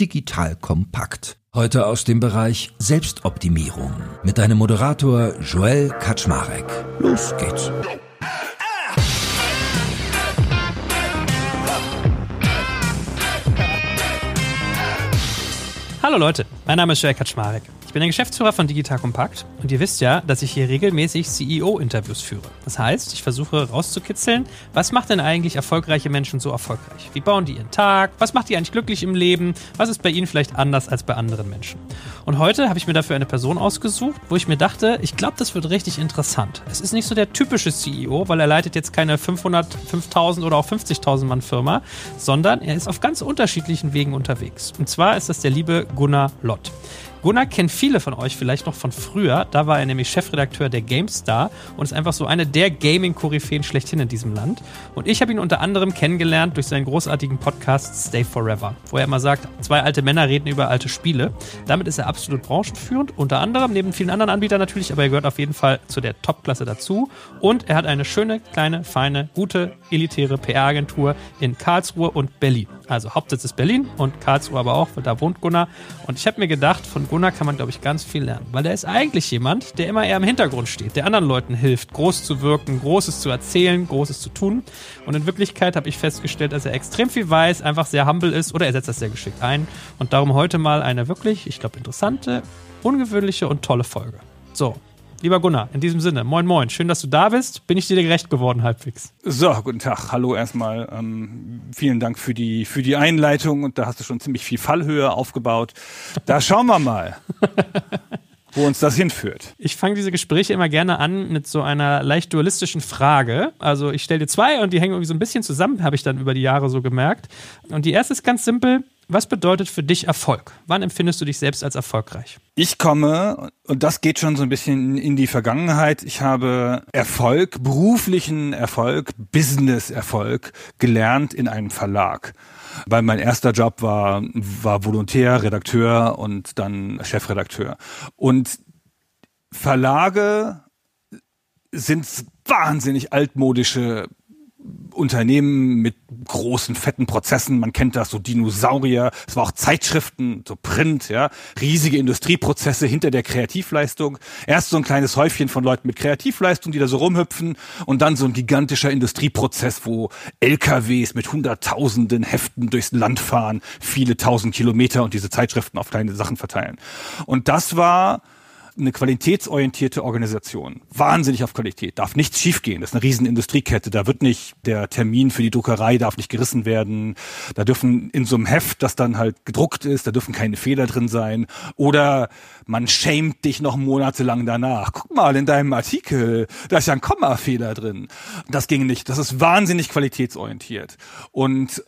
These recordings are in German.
digital kompakt. Heute aus dem Bereich Selbstoptimierung mit deinem Moderator Joel Kaczmarek. Los geht's. Hallo Leute, mein Name ist Joel Kaczmarek. Ich bin der Geschäftsführer von Digital Compact und ihr wisst ja, dass ich hier regelmäßig CEO-Interviews führe. Das heißt, ich versuche rauszukitzeln, was macht denn eigentlich erfolgreiche Menschen so erfolgreich? Wie bauen die ihren Tag? Was macht die eigentlich glücklich im Leben? Was ist bei ihnen vielleicht anders als bei anderen Menschen? Und heute habe ich mir dafür eine Person ausgesucht, wo ich mir dachte, ich glaube, das wird richtig interessant. Es ist nicht so der typische CEO, weil er leitet jetzt keine 500, 5000 oder auch 50.000 Mann Firma, sondern er ist auf ganz unterschiedlichen Wegen unterwegs. Und zwar ist das der liebe Gunnar Lott. Gunnar kennt viele von euch vielleicht noch von früher. Da war er nämlich Chefredakteur der GameStar und ist einfach so eine der Gaming-Koryphäen schlechthin in diesem Land. Und ich habe ihn unter anderem kennengelernt durch seinen großartigen Podcast Stay Forever, wo er immer sagt, zwei alte Männer reden über alte Spiele. Damit ist er absolut branchenführend, unter anderem neben vielen anderen Anbietern natürlich, aber er gehört auf jeden Fall zu der Top-Klasse dazu. Und er hat eine schöne, kleine, feine, gute, elitäre PR-Agentur in Karlsruhe und Berlin. Also Hauptsitz ist Berlin und Karlsruhe aber auch, weil da wohnt Gunnar. Und ich habe mir gedacht, von Gunnar kann man, glaube ich, ganz viel lernen, weil er ist eigentlich jemand, der immer eher im Hintergrund steht, der anderen Leuten hilft, groß zu wirken, Großes zu erzählen, Großes zu tun. Und in Wirklichkeit habe ich festgestellt, dass er extrem viel weiß, einfach sehr humble ist oder er setzt das sehr geschickt ein. Und darum heute mal eine wirklich, ich glaube, interessante, ungewöhnliche und tolle Folge. So, Lieber Gunnar, in diesem Sinne, moin moin, schön, dass du da bist. Bin ich dir gerecht geworden halbwegs? So, guten Tag, hallo erstmal. Ähm, vielen Dank für die, für die Einleitung und da hast du schon ziemlich viel Fallhöhe aufgebaut. Da schauen wir mal. wo uns das hinführt. Ich fange diese Gespräche immer gerne an mit so einer leicht dualistischen Frage. Also ich stelle dir zwei und die hängen irgendwie so ein bisschen zusammen, habe ich dann über die Jahre so gemerkt. Und die erste ist ganz simpel. Was bedeutet für dich Erfolg? Wann empfindest du dich selbst als erfolgreich? Ich komme, und das geht schon so ein bisschen in die Vergangenheit, ich habe Erfolg, beruflichen Erfolg, Business-Erfolg gelernt in einem Verlag. Weil mein erster Job war, war Volontär, Redakteur und dann Chefredakteur. Und Verlage sind wahnsinnig altmodische Unternehmen mit großen, fetten Prozessen. Man kennt das, so Dinosaurier. Es war auch Zeitschriften, so Print, ja. Riesige Industrieprozesse hinter der Kreativleistung. Erst so ein kleines Häufchen von Leuten mit Kreativleistung, die da so rumhüpfen. Und dann so ein gigantischer Industrieprozess, wo LKWs mit hunderttausenden Heften durchs Land fahren, viele tausend Kilometer und diese Zeitschriften auf kleine Sachen verteilen. Und das war eine qualitätsorientierte Organisation. Wahnsinnig auf Qualität. Darf nichts schiefgehen. Das ist eine riesen Industriekette. Da wird nicht, der Termin für die Druckerei darf nicht gerissen werden. Da dürfen in so einem Heft, das dann halt gedruckt ist, da dürfen keine Fehler drin sein. Oder man schämt dich noch monatelang danach. Guck mal in deinem Artikel, da ist ja ein Kommafehler drin. Das ging nicht. Das ist wahnsinnig qualitätsorientiert. Und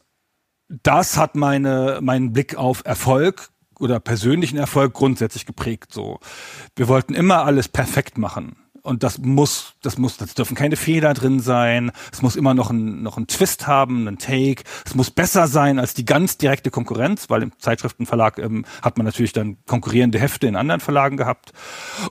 das hat meine, meinen Blick auf Erfolg oder persönlichen Erfolg grundsätzlich geprägt. So, wir wollten immer alles perfekt machen und das muss, das muss, das dürfen keine Fehler drin sein. Es muss immer noch ein, noch ein Twist haben, ein Take. Es muss besser sein als die ganz direkte Konkurrenz, weil im Zeitschriftenverlag ähm, hat man natürlich dann konkurrierende Hefte in anderen Verlagen gehabt.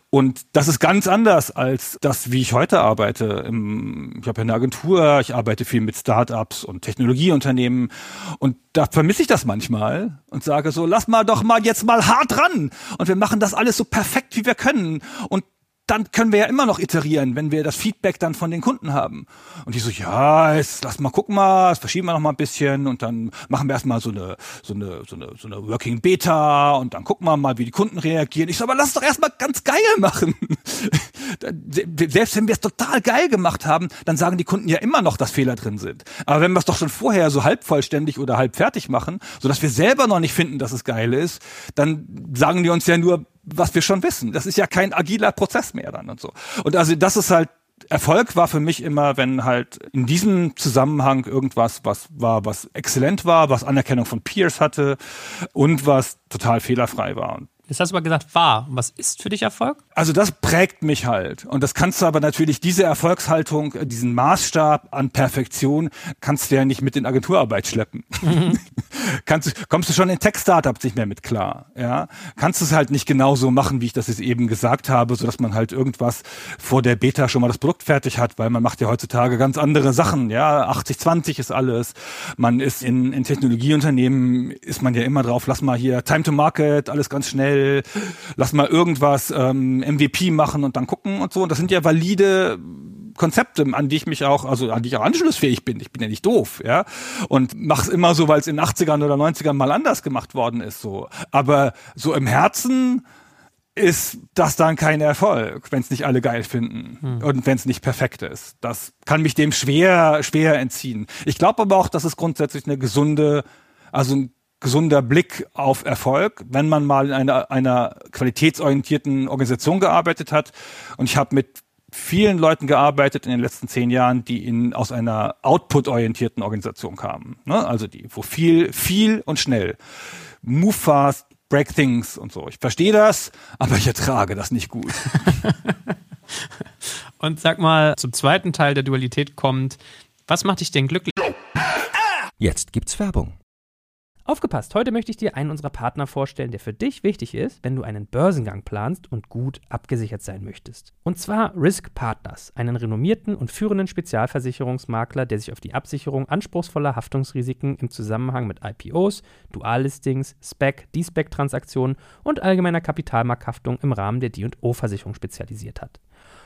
Und das ist ganz anders als das, wie ich heute arbeite. ich habe ja eine Agentur, ich arbeite viel mit Startups und Technologieunternehmen und da vermisse ich das manchmal und sage so, lass mal doch mal jetzt mal hart ran und wir machen das alles so perfekt, wie wir können und dann können wir ja immer noch iterieren, wenn wir das Feedback dann von den Kunden haben. Und die so, ja, jetzt lass mal gucken mal, das verschieben wir noch mal ein bisschen und dann machen wir erstmal so eine, so eine, so eine, so eine Working Beta und dann gucken wir mal, wie die Kunden reagieren. Ich so, aber lass doch erstmal ganz geil machen. Selbst wenn wir es total geil gemacht haben, dann sagen die Kunden ja immer noch, dass Fehler drin sind. Aber wenn wir es doch schon vorher so halb vollständig oder halb fertig machen, sodass wir selber noch nicht finden, dass es geil ist, dann sagen die uns ja nur, was wir schon wissen. Das ist ja kein agiler Prozess mehr dann und so. Und also das ist halt Erfolg war für mich immer, wenn halt in diesem Zusammenhang irgendwas, was war, was exzellent war, was Anerkennung von Peers hatte und was total fehlerfrei war. Jetzt hast du aber gesagt, war. Was ist für dich Erfolg? Also das prägt mich halt. Und das kannst du aber natürlich, diese Erfolgshaltung, diesen Maßstab an Perfektion, kannst du ja nicht mit in Agenturarbeit schleppen. Mhm. kannst du, kommst du schon in Tech-Startups nicht mehr mit klar. Ja? Kannst du es halt nicht genauso machen, wie ich das jetzt eben gesagt habe, so dass man halt irgendwas vor der Beta schon mal das Produkt fertig hat, weil man macht ja heutzutage ganz andere Sachen. Ja, 80-20 ist alles. Man ist in, in Technologieunternehmen, ist man ja immer drauf, lass mal hier Time to Market, alles ganz schnell schnell, lass mal irgendwas ähm, MVP machen und dann gucken und so. Und das sind ja valide Konzepte, an die ich mich auch, also an die ich auch anschlussfähig bin. Ich bin ja nicht doof, ja. Und mach's immer so, weil es in 80ern oder 90ern mal anders gemacht worden ist, so. Aber so im Herzen ist das dann kein Erfolg, wenn es nicht alle geil finden hm. und wenn es nicht perfekt ist. Das kann mich dem schwer, schwer entziehen. Ich glaube aber auch, dass es grundsätzlich eine gesunde, also ein gesunder Blick auf Erfolg, wenn man mal in einer, einer qualitätsorientierten Organisation gearbeitet hat. Und ich habe mit vielen Leuten gearbeitet in den letzten zehn Jahren, die in, aus einer output-orientierten Organisation kamen. Ne? Also die, wo viel, viel und schnell. Move fast, break things und so. Ich verstehe das, aber ich ertrage das nicht gut. und sag mal, zum zweiten Teil der Dualität kommt, was macht dich denn glücklich? Jetzt gibt's Werbung. Aufgepasst, heute möchte ich dir einen unserer Partner vorstellen, der für dich wichtig ist, wenn du einen Börsengang planst und gut abgesichert sein möchtest. Und zwar Risk Partners, einen renommierten und führenden Spezialversicherungsmakler, der sich auf die Absicherung anspruchsvoller Haftungsrisiken im Zusammenhang mit IPOs, Duallistings, SPEC, D-SPEC-Transaktionen und allgemeiner Kapitalmarkthaftung im Rahmen der D&O-Versicherung spezialisiert hat.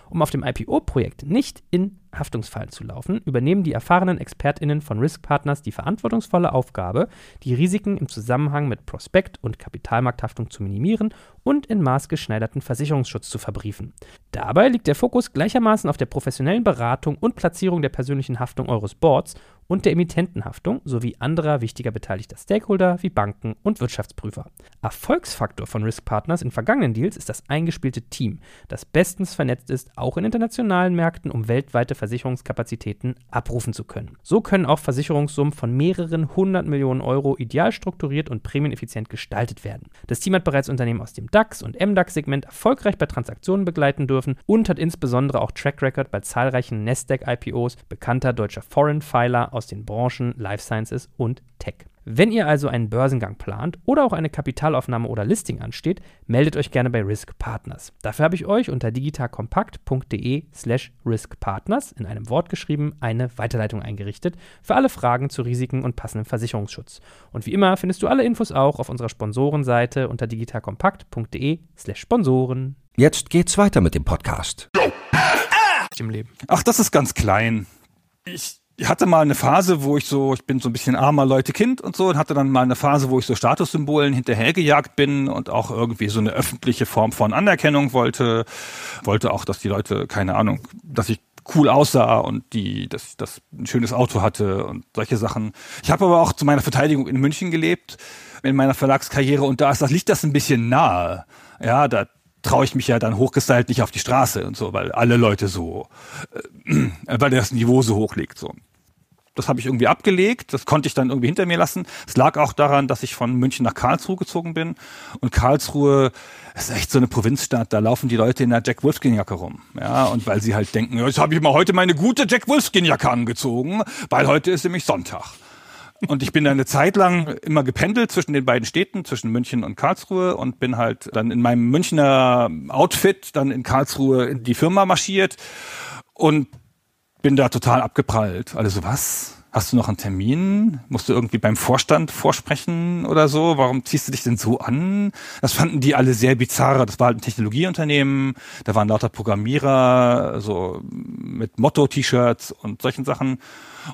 Um auf dem IPO-Projekt nicht in Haftungsfallen zu laufen, übernehmen die erfahrenen ExpertInnen von Risk Partners die verantwortungsvolle Aufgabe, die Risiken im Zusammenhang mit Prospekt- und Kapitalmarkthaftung zu minimieren und in maßgeschneiderten Versicherungsschutz zu verbriefen. Dabei liegt der Fokus gleichermaßen auf der professionellen Beratung und Platzierung der persönlichen Haftung eures Boards und der Emittentenhaftung sowie anderer wichtiger beteiligter Stakeholder wie Banken und Wirtschaftsprüfer. Erfolgsfaktor von Risk Partners in vergangenen Deals ist das eingespielte Team, das bestens vernetzt ist, auch in internationalen Märkten, um weltweite Versicherungskapazitäten abrufen zu können. So können auch Versicherungssummen von mehreren hundert Millionen Euro ideal strukturiert und prämieneffizient gestaltet werden. Das Team hat bereits Unternehmen aus dem DAX und MDAX-Segment erfolgreich bei Transaktionen begleiten dürfen und hat insbesondere auch Track Record bei zahlreichen Nasdaq-IPOs bekannter deutscher Foreign Filer aus den Branchen Life Sciences und Tech. Wenn ihr also einen Börsengang plant oder auch eine Kapitalaufnahme oder Listing ansteht, meldet euch gerne bei Risk Partners. Dafür habe ich euch unter digitalkompakt.de slash riskpartners in einem Wort geschrieben eine Weiterleitung eingerichtet für alle Fragen zu Risiken und passendem Versicherungsschutz. Und wie immer findest du alle Infos auch auf unserer Sponsorenseite unter digitalkompakt.de slash Sponsoren. Jetzt geht's weiter mit dem Podcast. Im Leben. Ach, das ist ganz klein. Ich ich hatte mal eine Phase, wo ich so, ich bin so ein bisschen armer Leute Kind und so und hatte dann mal eine Phase, wo ich so Statussymbolen hinterhergejagt bin und auch irgendwie so eine öffentliche Form von Anerkennung wollte, wollte auch, dass die Leute, keine Ahnung, dass ich cool aussah und die, dass das ein schönes Auto hatte und solche Sachen. Ich habe aber auch zu meiner Verteidigung in München gelebt, in meiner Verlagskarriere und da ist das liegt das ein bisschen nahe. Ja, da traue ich mich ja dann hochgestylt nicht auf die Straße und so, weil alle Leute so, äh, weil das Niveau so hoch liegt. So. Das habe ich irgendwie abgelegt, das konnte ich dann irgendwie hinter mir lassen. Es lag auch daran, dass ich von München nach Karlsruhe gezogen bin. Und Karlsruhe ist echt so eine Provinzstadt, da laufen die Leute in der Jack Wolfskin-Jacke rum. Ja, und weil sie halt denken, jetzt habe ich mal heute meine gute Jack Wolfskin-Jacke angezogen, weil heute ist nämlich Sonntag. Und ich bin dann eine Zeit lang immer gependelt zwischen den beiden Städten, zwischen München und Karlsruhe und bin halt dann in meinem Münchner Outfit dann in Karlsruhe in die Firma marschiert und bin da total abgeprallt. Also was? Hast du noch einen Termin? Musst du irgendwie beim Vorstand vorsprechen oder so? Warum ziehst du dich denn so an? Das fanden die alle sehr bizarr. Das war halt ein Technologieunternehmen. Da waren lauter Programmierer, so mit Motto-T-Shirts und solchen Sachen.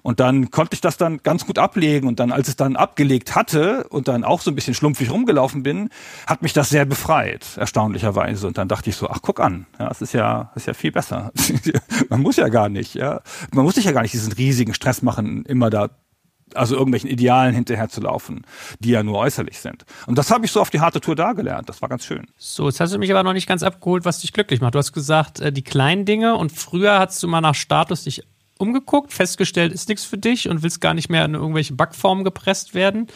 Und dann konnte ich das dann ganz gut ablegen. Und dann, als es dann abgelegt hatte und dann auch so ein bisschen schlumpfig rumgelaufen bin, hat mich das sehr befreit, erstaunlicherweise. Und dann dachte ich so, ach, guck an, ja, es ist ja, ist ja viel besser. Man muss ja gar nicht, ja. Man muss sich ja gar nicht diesen riesigen Stress machen, immer da also irgendwelchen Idealen hinterher zu laufen, die ja nur äußerlich sind. Und das habe ich so auf die harte Tour da gelernt. Das war ganz schön. So, jetzt hast du mich aber noch nicht ganz abgeholt, was dich glücklich macht. Du hast gesagt, äh, die kleinen Dinge und früher hast du mal nach Status dich umgeguckt, festgestellt, ist nichts für dich und willst gar nicht mehr in irgendwelche Backformen gepresst werden.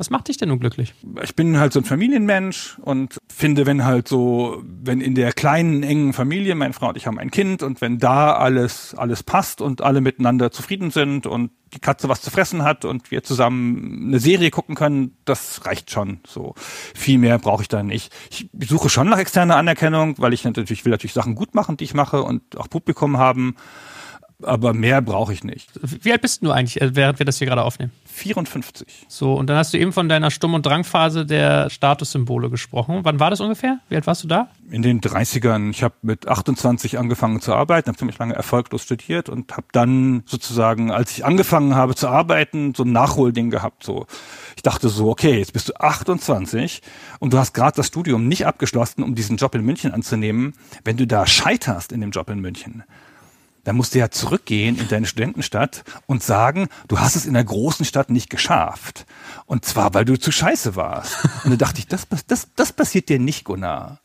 Was macht dich denn nun glücklich? Ich bin halt so ein Familienmensch und finde, wenn halt so, wenn in der kleinen, engen Familie, meine Frau und ich haben ein Kind und wenn da alles, alles passt und alle miteinander zufrieden sind und die Katze was zu fressen hat und wir zusammen eine Serie gucken können, das reicht schon. So viel mehr brauche ich da nicht. Ich suche schon nach externer Anerkennung, weil ich natürlich will natürlich Sachen gut machen, die ich mache und auch Publikum haben aber mehr brauche ich nicht. Wie alt bist du eigentlich, äh, während wir das hier gerade aufnehmen? 54. So, und dann hast du eben von deiner Stumm- und Drangphase der Statussymbole gesprochen. Wann war das ungefähr? Wie alt warst du da? In den 30ern. Ich habe mit 28 angefangen zu arbeiten, habe ziemlich lange erfolglos studiert und habe dann sozusagen, als ich angefangen habe zu arbeiten, so ein Nachholding gehabt. So, ich dachte so, okay, jetzt bist du 28 und du hast gerade das Studium nicht abgeschlossen, um diesen Job in München anzunehmen. Wenn du da scheiterst in dem Job in München, dann musst du ja zurückgehen in deine Studentenstadt und sagen, du hast es in der großen Stadt nicht geschafft. Und zwar, weil du zu scheiße warst. Und da dachte ich, das, das, das passiert dir nicht, Gunnar.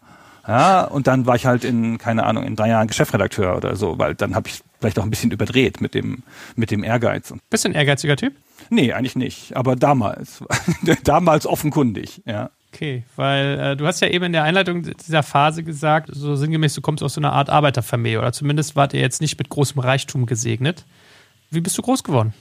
Ja, und dann war ich halt in, keine Ahnung, in drei Jahren Geschäftsredakteur oder so, weil dann habe ich vielleicht auch ein bisschen überdreht mit dem, mit dem Ehrgeiz. Bisschen ehrgeiziger Typ? Nee, eigentlich nicht. Aber damals. damals offenkundig, ja. Okay, weil äh, du hast ja eben in der Einleitung dieser Phase gesagt, so sinngemäß, du kommst aus so einer Art Arbeiterfamilie oder zumindest wart ihr jetzt nicht mit großem Reichtum gesegnet. Wie bist du groß geworden?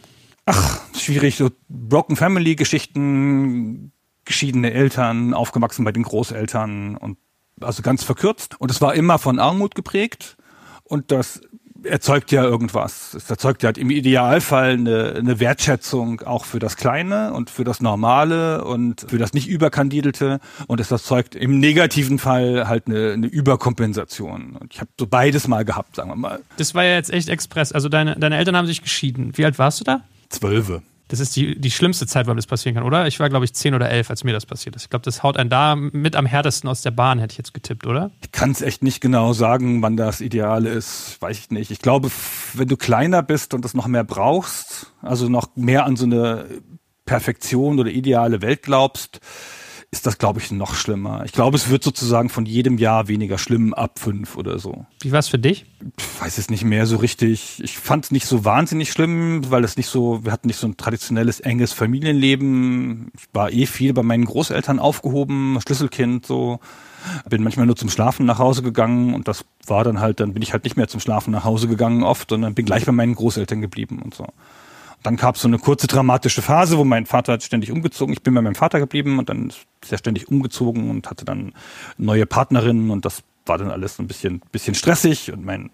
Ach, schwierig, so Broken Family Geschichten, geschiedene Eltern, aufgewachsen bei den Großeltern und also ganz verkürzt. Und es war immer von Armut geprägt und das erzeugt ja irgendwas. Es erzeugt ja im Idealfall eine, eine Wertschätzung auch für das Kleine und für das Normale und für das nicht überkandidelte und es erzeugt im negativen Fall halt eine, eine Überkompensation. Und ich habe so beides mal gehabt, sagen wir mal. Das war ja jetzt echt express. Also deine, deine Eltern haben sich geschieden. Wie alt warst du da? Zwölfe. Das ist die, die schlimmste Zeit, wann das passieren kann, oder? Ich war, glaube ich, zehn oder elf, als mir das passiert ist. Ich glaube, das haut einen da mit am härtesten aus der Bahn, hätte ich jetzt getippt, oder? Ich kann es echt nicht genau sagen, wann das Ideale ist. Weiß ich nicht. Ich glaube, wenn du kleiner bist und das noch mehr brauchst, also noch mehr an so eine Perfektion oder ideale Welt glaubst, ist das, glaube ich, noch schlimmer. Ich glaube, es wird sozusagen von jedem Jahr weniger schlimm ab fünf oder so. Wie war es für dich? Ich weiß es nicht mehr so richtig. Ich fand es nicht so wahnsinnig schlimm, weil es nicht so, wir hatten nicht so ein traditionelles, enges Familienleben. Ich war eh viel bei meinen Großeltern aufgehoben, Schlüsselkind so. Bin manchmal nur zum Schlafen nach Hause gegangen und das war dann halt, dann bin ich halt nicht mehr zum Schlafen nach Hause gegangen oft, sondern bin gleich bei meinen Großeltern geblieben und so. Dann gab es so eine kurze dramatische Phase, wo mein Vater hat ständig umgezogen. Ich bin bei meinem Vater geblieben und dann ist er ständig umgezogen und hatte dann neue Partnerinnen und das war dann alles ein bisschen, bisschen stressig und mein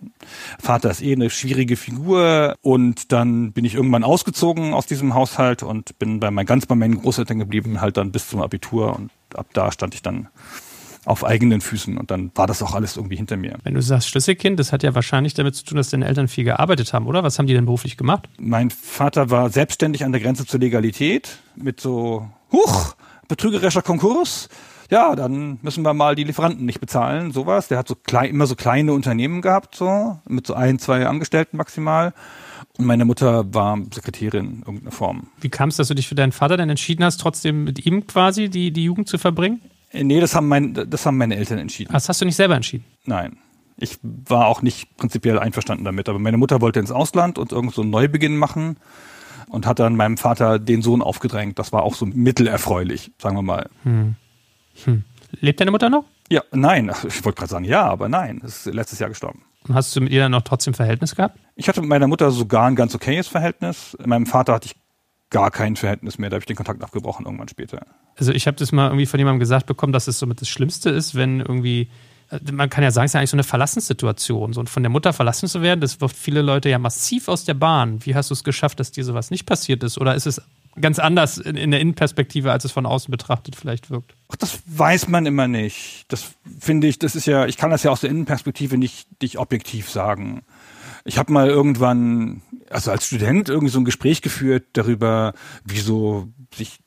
Vater ist eh eine schwierige Figur und dann bin ich irgendwann ausgezogen aus diesem Haushalt und bin bei mein, ganz bei meinen Großeltern geblieben, halt dann bis zum Abitur und ab da stand ich dann auf eigenen Füßen und dann war das auch alles irgendwie hinter mir. Wenn du sagst Schlüsselkind, das hat ja wahrscheinlich damit zu tun, dass deine Eltern viel gearbeitet haben, oder? Was haben die denn beruflich gemacht? Mein Vater war selbstständig an der Grenze zur Legalität mit so, huch, betrügerischer Konkurs. Ja, dann müssen wir mal die Lieferanten nicht bezahlen, sowas. Der hat so klein, immer so kleine Unternehmen gehabt, so, mit so ein, zwei Angestellten maximal. Und meine Mutter war Sekretärin in irgendeiner Form. Wie kam es, dass du dich für deinen Vater dann entschieden hast, trotzdem mit ihm quasi die, die Jugend zu verbringen? Nee, das haben, mein, das haben meine Eltern entschieden. Das hast du nicht selber entschieden? Nein. Ich war auch nicht prinzipiell einverstanden damit, aber meine Mutter wollte ins Ausland und irgend so einen Neubeginn machen und hat dann meinem Vater den Sohn aufgedrängt. Das war auch so mittelerfreulich, sagen wir mal. Hm. Hm. Lebt deine Mutter noch? Ja, nein. Ich wollte gerade sagen ja, aber nein. Ist letztes Jahr gestorben. Und hast du mit ihr dann noch trotzdem Verhältnis gehabt? Ich hatte mit meiner Mutter sogar ein ganz okayes Verhältnis. Mit meinem Vater hatte ich gar kein Verhältnis mehr. Da habe ich den Kontakt abgebrochen irgendwann später. Also ich habe das mal irgendwie von jemandem gesagt bekommen, dass es somit das Schlimmste ist, wenn irgendwie äh, man kann ja sagen, es ist ja eigentlich so eine Verlassenssituation. So, und von der Mutter verlassen zu werden, das wirft viele Leute ja massiv aus der Bahn. Wie hast du es geschafft, dass dir sowas nicht passiert ist? Oder ist es ganz anders in, in der Innenperspektive, als es von außen betrachtet vielleicht wirkt? Ach, das weiß man immer nicht. Das finde ich, das ist ja, ich kann das ja aus der Innenperspektive nicht, nicht objektiv sagen. Ich habe mal irgendwann, also als Student, irgendwie so ein Gespräch geführt darüber, wie so sich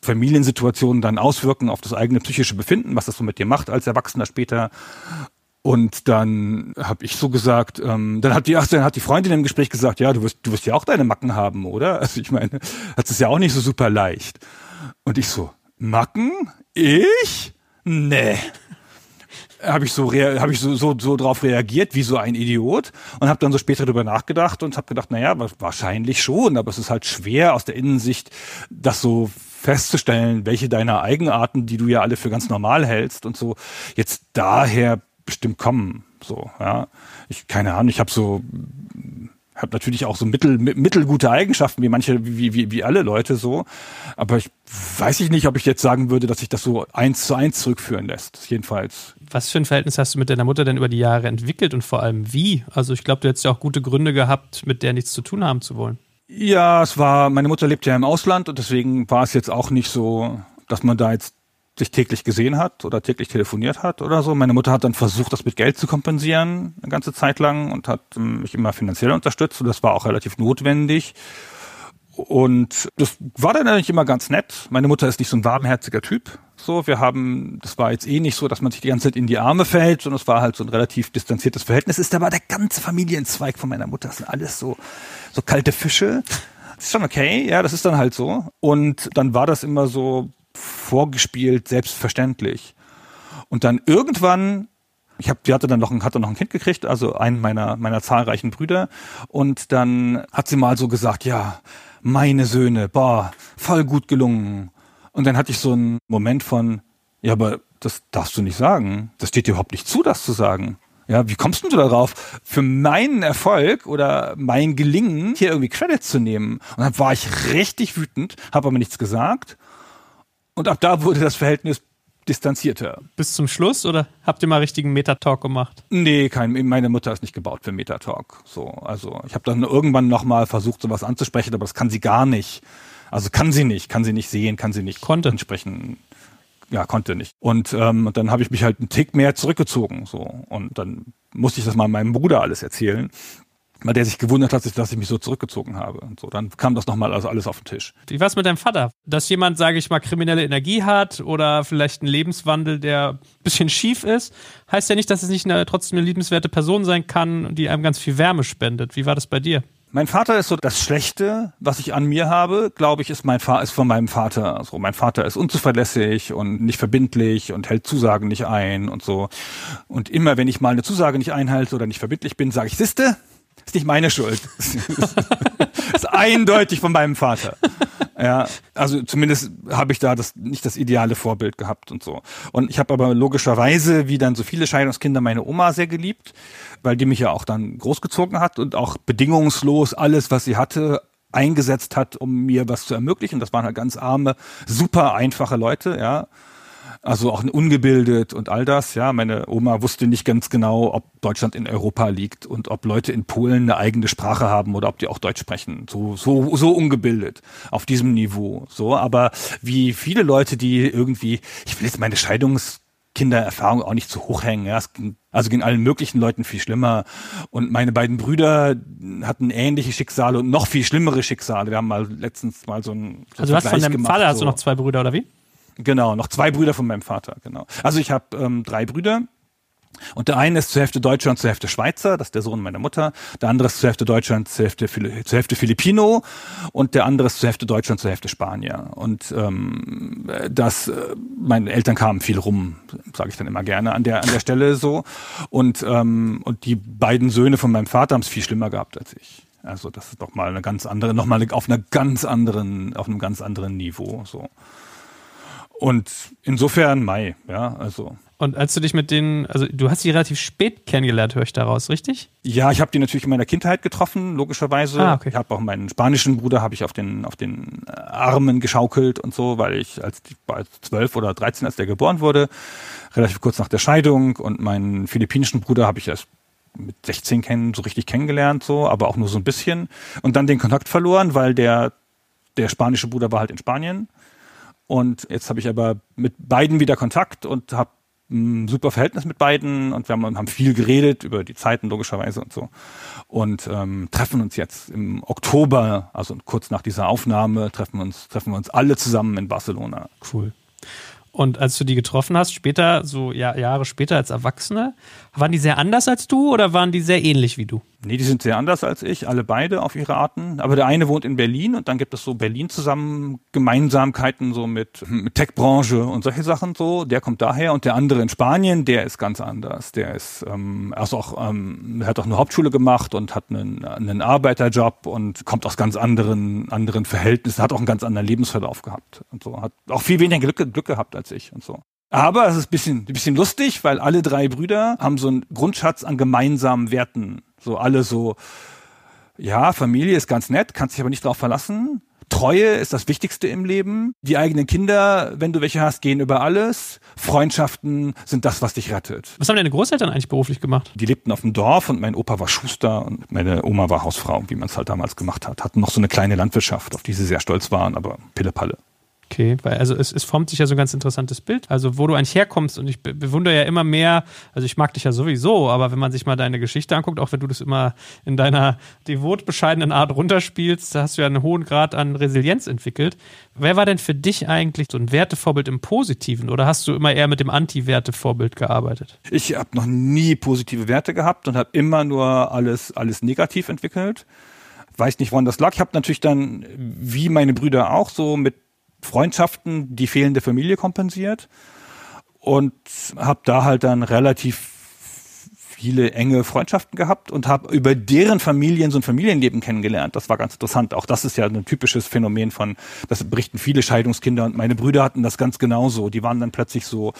Familiensituationen dann auswirken auf das eigene psychische Befinden, was das so mit dir macht als Erwachsener später. Und dann habe ich so gesagt, ähm, dann hat die, ach, dann hat die Freundin im Gespräch gesagt, ja, du wirst, du wirst ja auch deine Macken haben, oder? Also ich meine, das ist ja auch nicht so super leicht. Und ich so, Macken? Ich? Nee habe ich so habe ich so, so so drauf reagiert wie so ein Idiot und habe dann so später darüber nachgedacht und habe gedacht, naja, wahrscheinlich schon, aber es ist halt schwer aus der Innensicht das so festzustellen, welche deiner Eigenarten, die du ja alle für ganz normal hältst und so, jetzt daher bestimmt kommen. So, ja. Ich, keine Ahnung, ich habe so habe natürlich auch so mittel, mittelgute Eigenschaften, wie manche, wie, wie, wie alle Leute so. Aber ich weiß ich nicht, ob ich jetzt sagen würde, dass sich das so eins zu eins zurückführen lässt. Jedenfalls. Was für ein Verhältnis hast du mit deiner Mutter denn über die Jahre entwickelt und vor allem wie? Also ich glaube, du hättest ja auch gute Gründe gehabt, mit der nichts zu tun haben zu wollen. Ja, es war, meine Mutter lebt ja im Ausland und deswegen war es jetzt auch nicht so, dass man da jetzt sich täglich gesehen hat oder täglich telefoniert hat oder so. Meine Mutter hat dann versucht, das mit Geld zu kompensieren, eine ganze Zeit lang und hat ähm, mich immer finanziell unterstützt und das war auch relativ notwendig. Und das war dann eigentlich immer ganz nett. Meine Mutter ist nicht so ein warmherziger Typ. So, wir haben, das war jetzt eh nicht so, dass man sich die ganze Zeit in die Arme fällt, sondern es war halt so ein relativ distanziertes Verhältnis. Ist aber der ganze Familienzweig von meiner Mutter, das sind alles so, so kalte Fische. Das ist schon okay, ja, das ist dann halt so. Und dann war das immer so, vorgespielt, selbstverständlich. Und dann irgendwann, ich habe, die hatte dann noch ein, hatte noch ein Kind gekriegt, also einen meiner meiner zahlreichen Brüder, und dann hat sie mal so gesagt, ja, meine Söhne, boah, voll gut gelungen. Und dann hatte ich so einen Moment von, ja, aber das darfst du nicht sagen. Das steht dir überhaupt nicht zu, das zu sagen. Ja, wie kommst du darauf, für meinen Erfolg oder mein Gelingen hier irgendwie Credit zu nehmen? Und dann war ich richtig wütend, habe aber nichts gesagt und ab da wurde das Verhältnis distanzierter. Bis zum Schluss oder habt ihr mal richtigen Metatalk gemacht? Nee, kein, meine Mutter ist nicht gebaut für Metatalk. So, also ich habe dann irgendwann nochmal versucht, sowas anzusprechen, aber das kann sie gar nicht. Also kann sie nicht, kann sie nicht sehen, kann sie nicht konnte. ansprechen. Ja, konnte nicht. Und ähm, dann habe ich mich halt einen Tick mehr zurückgezogen. So. Und dann musste ich das mal meinem Bruder alles erzählen weil der sich gewundert hat, dass ich mich so zurückgezogen habe. Und so, dann kam das nochmal also alles auf den Tisch. Wie war es mit deinem Vater? Dass jemand, sage ich mal, kriminelle Energie hat oder vielleicht einen Lebenswandel, der ein bisschen schief ist, heißt ja nicht, dass es nicht eine, trotzdem eine liebenswerte Person sein kann, die einem ganz viel Wärme spendet. Wie war das bei dir? Mein Vater ist so das Schlechte, was ich an mir habe, glaube ich, ist mein Vater ist von meinem Vater. Also mein Vater ist unzuverlässig und nicht verbindlich und hält Zusagen nicht ein und so. Und immer wenn ich mal eine Zusage nicht einhalte oder nicht verbindlich bin, sage ich, Siste, ist nicht meine Schuld. ist eindeutig von meinem Vater. Ja, also zumindest habe ich da das nicht das ideale Vorbild gehabt und so. Und ich habe aber logischerweise, wie dann so viele Scheidungskinder, meine Oma sehr geliebt, weil die mich ja auch dann großgezogen hat und auch bedingungslos alles, was sie hatte, eingesetzt hat, um mir was zu ermöglichen. Das waren halt ganz arme, super einfache Leute, ja also auch ungebildet und all das. Ja, meine Oma wusste nicht ganz genau, ob Deutschland in Europa liegt und ob Leute in Polen eine eigene Sprache haben oder ob die auch Deutsch sprechen. So, so, so ungebildet auf diesem Niveau. So, aber wie viele Leute, die irgendwie, ich will jetzt meine Scheidungs Kindererfahrung auch nicht zu hoch hängen. Ja. Es ging, also ging allen möglichen Leuten viel schlimmer. Und meine beiden Brüder hatten ähnliche Schicksale und noch viel schlimmere Schicksale. Wir haben mal letztens mal so ein so Also du hast von deinem gemacht, Vater hast so. du noch zwei Brüder oder wie? Genau, noch zwei Brüder von meinem Vater, genau. Also ich habe ähm, drei Brüder. Und der eine ist zur Hälfte Deutscher und zur Hälfte Schweizer, das ist der Sohn meiner Mutter. Der andere ist zur Hälfte Deutscher und zur Hälfte, zur Hälfte Filipino. Und der andere ist zur Hälfte Deutscher und zur Hälfte Spanier. Und ähm, das, äh, meine Eltern kamen viel rum, sage ich dann immer gerne an der an der Stelle so. Und ähm, und die beiden Söhne von meinem Vater haben es viel schlimmer gehabt als ich. Also das ist doch mal eine ganz andere, noch mal auf einer ganz anderen, auf einem ganz anderen Niveau so. Und insofern Mai, ja, also. Und als du dich mit denen, also du hast sie relativ spät kennengelernt, höre ich daraus, richtig? Ja, ich habe die natürlich in meiner Kindheit getroffen, logischerweise. Ah, okay. Ich habe auch meinen spanischen Bruder habe ich auf den auf den Armen geschaukelt und so, weil ich als zwölf oder dreizehn, als der geboren wurde, relativ kurz nach der Scheidung. Und meinen philippinischen Bruder habe ich erst mit 16 kennen, so richtig kennengelernt, so, aber auch nur so ein bisschen. Und dann den Kontakt verloren, weil der der spanische Bruder war halt in Spanien und jetzt habe ich aber mit beiden wieder Kontakt und habe ein super Verhältnis mit beiden und wir haben, haben viel geredet über die Zeiten logischerweise und so und ähm, treffen uns jetzt im Oktober, also kurz nach dieser Aufnahme treffen wir uns treffen wir uns alle zusammen in Barcelona. Cool. Und als du die getroffen hast, später, so ja, Jahre später als Erwachsene, waren die sehr anders als du oder waren die sehr ähnlich wie du? Nee, die sind sehr anders als ich, alle beide auf ihre Arten. Aber der eine wohnt in Berlin und dann gibt es so Berlin zusammen Gemeinsamkeiten so mit, mit Tech-Branche und solche Sachen so. Der kommt daher und der andere in Spanien, der ist ganz anders. Der ist ähm, also auch ähm, hat auch eine Hauptschule gemacht und hat einen, einen Arbeiterjob und kommt aus ganz anderen anderen Verhältnissen, hat auch einen ganz anderen Lebensverlauf gehabt und so. Hat auch viel weniger Glück, Glück gehabt als ich und so. Aber es ist ein bisschen, ein bisschen lustig, weil alle drei Brüder haben so einen Grundschatz an gemeinsamen Werten so alle so, ja, Familie ist ganz nett, kannst dich aber nicht drauf verlassen. Treue ist das Wichtigste im Leben. Die eigenen Kinder, wenn du welche hast, gehen über alles. Freundschaften sind das, was dich rettet. Was haben deine Großeltern eigentlich beruflich gemacht? Die lebten auf dem Dorf und mein Opa war Schuster und meine Oma war Hausfrau, wie man es halt damals gemacht hat. Hatten noch so eine kleine Landwirtschaft, auf die sie sehr stolz waren, aber Pillepalle. Okay, weil also es, es formt sich ja so ein ganz interessantes Bild. Also wo du eigentlich herkommst und ich bewundere ja immer mehr, also ich mag dich ja sowieso, aber wenn man sich mal deine Geschichte anguckt, auch wenn du das immer in deiner devot bescheidenen Art runterspielst, da hast du ja einen hohen Grad an Resilienz entwickelt. Wer war denn für dich eigentlich so ein Wertevorbild im Positiven oder hast du immer eher mit dem Anti-Wertevorbild gearbeitet? Ich habe noch nie positive Werte gehabt und habe immer nur alles, alles negativ entwickelt weiß nicht, woran das lag. Ich habe natürlich dann, wie meine Brüder auch, so mit Freundschaften die fehlende Familie kompensiert und habe da halt dann relativ viele enge Freundschaften gehabt und habe über deren Familien so ein Familienleben kennengelernt. Das war ganz interessant. Auch das ist ja ein typisches Phänomen von, das berichten viele Scheidungskinder und meine Brüder hatten das ganz genauso. Die waren dann plötzlich so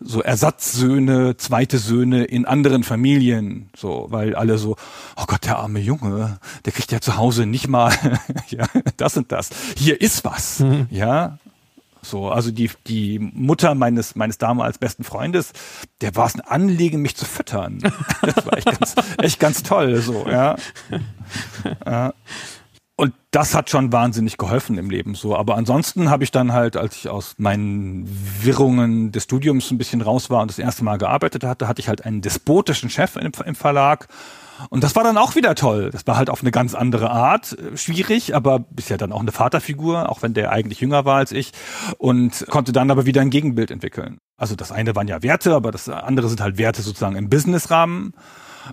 so Ersatzsöhne, zweite Söhne in anderen Familien, so, weil alle so, oh Gott, der arme Junge, der kriegt ja zu Hause nicht mal, ja, das und das. Hier ist was, mhm. ja. So, also die, die Mutter meines, meines damals besten Freundes, der war es ein Anliegen, mich zu füttern. Das war echt ganz, echt ganz toll, so, ja. ja. Und das hat schon wahnsinnig geholfen im Leben so. Aber ansonsten habe ich dann halt, als ich aus meinen Wirrungen des Studiums ein bisschen raus war und das erste Mal gearbeitet hatte, hatte ich halt einen despotischen Chef im, im Verlag. Und das war dann auch wieder toll. Das war halt auf eine ganz andere Art äh, schwierig, aber bisher dann auch eine Vaterfigur, auch wenn der eigentlich jünger war als ich und konnte dann aber wieder ein Gegenbild entwickeln. Also das eine waren ja Werte, aber das andere sind halt Werte sozusagen im Businessrahmen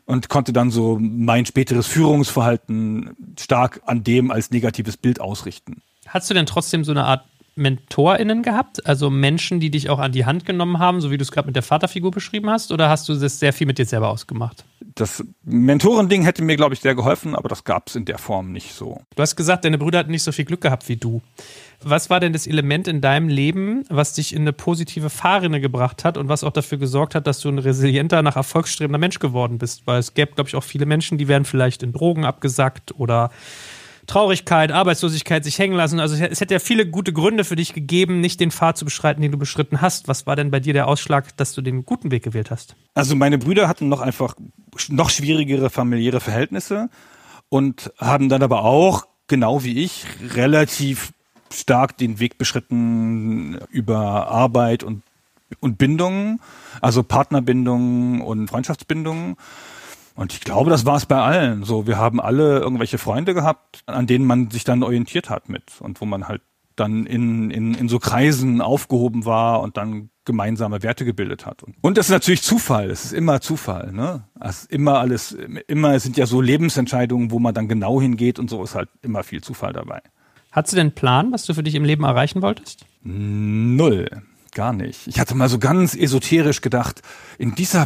und konnte dann so mein späteres Führungsverhalten stark an dem als negatives Bild ausrichten. Hast du denn trotzdem so eine Art MentorInnen gehabt? Also Menschen, die dich auch an die Hand genommen haben, so wie du es gerade mit der Vaterfigur beschrieben hast? Oder hast du das sehr viel mit dir selber ausgemacht? Das Mentorending hätte mir, glaube ich, sehr geholfen, aber das gab es in der Form nicht so. Du hast gesagt, deine Brüder hatten nicht so viel Glück gehabt wie du. Was war denn das Element in deinem Leben, was dich in eine positive Fahrrinne gebracht hat und was auch dafür gesorgt hat, dass du ein resilienter, nach Erfolg strebender Mensch geworden bist? Weil es gäbe, glaube ich, auch viele Menschen, die wären vielleicht in Drogen abgesackt oder Traurigkeit, Arbeitslosigkeit sich hängen lassen. Also es hätte ja viele gute Gründe für dich gegeben, nicht den Pfad zu beschreiten, den du beschritten hast. Was war denn bei dir der Ausschlag, dass du den guten Weg gewählt hast? Also meine Brüder hatten noch einfach noch schwierigere familiäre Verhältnisse und haben dann aber auch, genau wie ich, relativ stark den Weg beschritten über Arbeit und, und Bindungen, also Partnerbindungen und Freundschaftsbindungen. Und ich glaube, das war es bei allen. So, wir haben alle irgendwelche Freunde gehabt, an denen man sich dann orientiert hat mit und wo man halt dann in, in, in so Kreisen aufgehoben war und dann gemeinsame Werte gebildet hat. Und das ist natürlich Zufall. Es ist immer Zufall. Ne? Es ist immer alles, immer es sind ja so Lebensentscheidungen, wo man dann genau hingeht und so ist halt immer viel Zufall dabei. Hattest du denn einen Plan, was du für dich im Leben erreichen wolltest? Null. Gar nicht. Ich hatte mal so ganz esoterisch gedacht, in dieser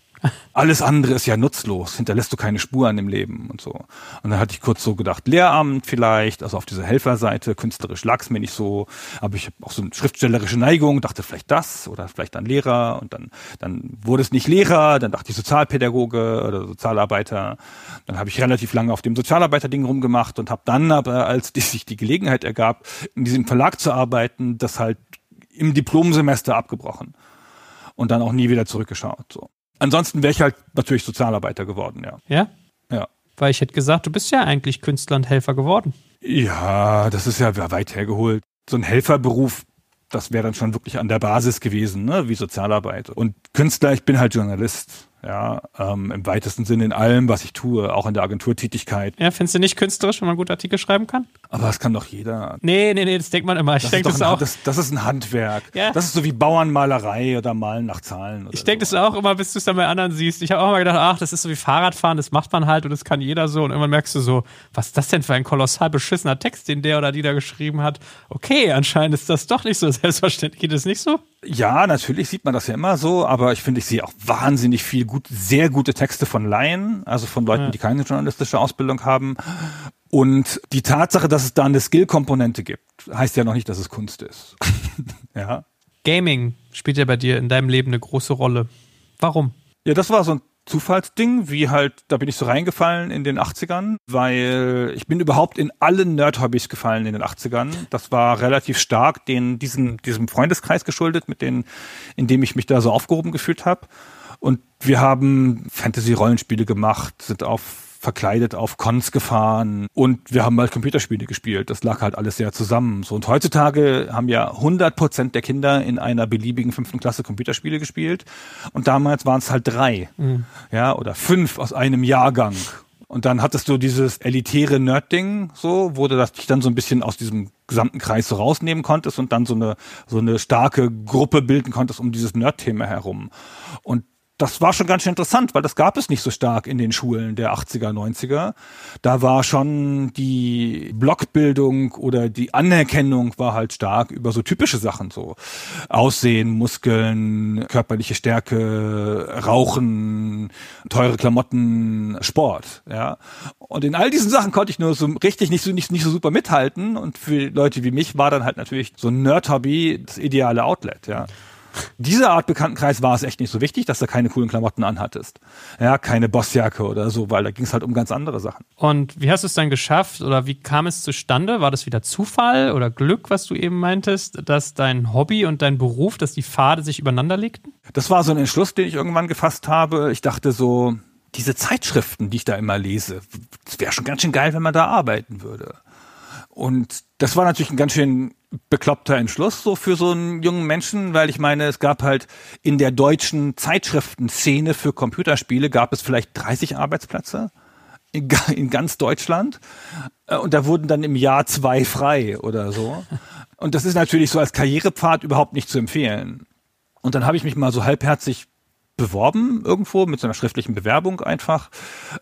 Alles andere ist ja nutzlos, hinterlässt du keine Spur an dem Leben und so. Und dann hatte ich kurz so gedacht, Lehramt vielleicht, also auf dieser Helferseite, künstlerisch lag es mir nicht so, aber ich habe auch so eine schriftstellerische Neigung, dachte vielleicht das oder vielleicht dann Lehrer und dann, dann wurde es nicht Lehrer, dann dachte ich Sozialpädagoge oder Sozialarbeiter. Dann habe ich relativ lange auf dem Sozialarbeiter-Ding rumgemacht und habe dann aber, als die, sich die Gelegenheit ergab, in diesem Verlag zu arbeiten, das halt im Diplomsemester abgebrochen und dann auch nie wieder zurückgeschaut. So. Ansonsten wäre ich halt natürlich Sozialarbeiter geworden, ja. Ja? Ja. Weil ich hätte gesagt, du bist ja eigentlich Künstler und Helfer geworden. Ja, das ist ja weit hergeholt. So ein Helferberuf, das wäre dann schon wirklich an der Basis gewesen, ne? wie Sozialarbeit. Und Künstler, ich bin halt Journalist ja, ähm, im weitesten Sinne in allem, was ich tue, auch in der Agenturtätigkeit. Ja, findest du nicht künstlerisch, wenn man gut Artikel schreiben kann? Aber das kann doch jeder. Nee, nee, nee, das denkt man immer. Ich denke das ein, auch. Das, das, ist ein Handwerk. Ja. Das ist so wie Bauernmalerei oder Malen nach Zahlen. ich denke so. das auch immer, bis du es dann bei anderen siehst. Ich habe auch mal gedacht, ach, das ist so wie Fahrradfahren, das macht man halt und das kann jeder so. Und irgendwann merkst du so, was ist das denn für ein kolossal beschissener Text, den der oder die da geschrieben hat? Okay, anscheinend ist das doch nicht so selbstverständlich. Geht es nicht so? Ja, natürlich sieht man das ja immer so, aber ich finde, ich sehe auch wahnsinnig viel gut, sehr gute Texte von Laien, also von Leuten, ja. die keine journalistische Ausbildung haben. Und die Tatsache, dass es da eine Skill-Komponente gibt, heißt ja noch nicht, dass es Kunst ist. ja. Gaming spielt ja bei dir in deinem Leben eine große Rolle. Warum? Ja, das war so ein Zufallsding, wie halt, da bin ich so reingefallen in den 80ern, weil ich bin überhaupt in alle Nerd-Hobbys gefallen in den 80ern. Das war relativ stark den, diesem, diesem Freundeskreis geschuldet, mit denen, in dem ich mich da so aufgehoben gefühlt habe. Und wir haben Fantasy-Rollenspiele gemacht, sind auf verkleidet auf Cons gefahren und wir haben halt Computerspiele gespielt. Das lag halt alles sehr zusammen. So und heutzutage haben ja 100 Prozent der Kinder in einer beliebigen fünften Klasse Computerspiele gespielt und damals waren es halt drei, mhm. ja oder fünf aus einem Jahrgang. Und dann hattest du dieses elitäre Nerd-Ding, so, wo du das dich dann so ein bisschen aus diesem gesamten Kreis so rausnehmen konntest und dann so eine, so eine starke Gruppe bilden konntest um dieses Nerd-Thema herum. Und das war schon ganz schön interessant, weil das gab es nicht so stark in den Schulen der 80er, 90er. Da war schon die Blockbildung oder die Anerkennung war halt stark über so typische Sachen, so Aussehen, Muskeln, körperliche Stärke, Rauchen, teure Klamotten, Sport, ja. Und in all diesen Sachen konnte ich nur so richtig nicht so, nicht, nicht so super mithalten und für Leute wie mich war dann halt natürlich so ein Nerd-Hobby das ideale Outlet, ja dieser Art Bekanntenkreis war es echt nicht so wichtig, dass du keine coolen Klamotten anhattest. Ja, keine Bossjacke oder so, weil da ging es halt um ganz andere Sachen. Und wie hast du es dann geschafft oder wie kam es zustande? War das wieder Zufall oder Glück, was du eben meintest, dass dein Hobby und dein Beruf, dass die Pfade sich übereinander legten? Das war so ein Entschluss, den ich irgendwann gefasst habe. Ich dachte so, diese Zeitschriften, die ich da immer lese, es wäre schon ganz schön geil, wenn man da arbeiten würde. Und das war natürlich ein ganz schön bekloppter Entschluss so für so einen jungen Menschen, weil ich meine, es gab halt in der deutschen Zeitschriftenszene für Computerspiele gab es vielleicht 30 Arbeitsplätze in, ganz Deutschland äh, und da wurden dann im Jahr zwei frei oder so. Und das ist natürlich so als Karrierepfad überhaupt nicht zu empfehlen. Und dann habe ich mich mal so halbherzig beworben irgendwo mit so einer schriftlichen Bewerbung einfach.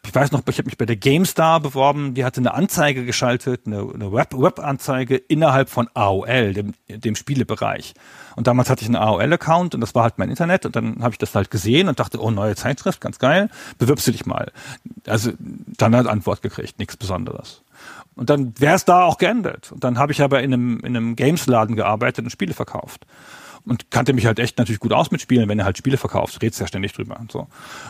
Ich weiß noch, ich habe mich bei der GameStar beworben, die hatte eine Anzeige geschaltet, eine, eine Web-Anzeige innerhalb von AOL, dem, dem Spielebereich. Und damals hatte ich einen AOL-Account und das war halt mein Internet und dann habe ich das halt gesehen und dachte, oh, neue Zeitschrift, ganz geil, bewirbst du dich mal. Also dann hat Antwort gekriegt, nichts Besonderes. Und dann wäre es da auch geendet. Und dann habe ich aber in einem, in einem Games-Laden gearbeitet und Spiele verkauft und kannte mich halt echt natürlich gut aus mit Spielen, wenn er halt Spiele verkauft, redst ja ständig drüber und so.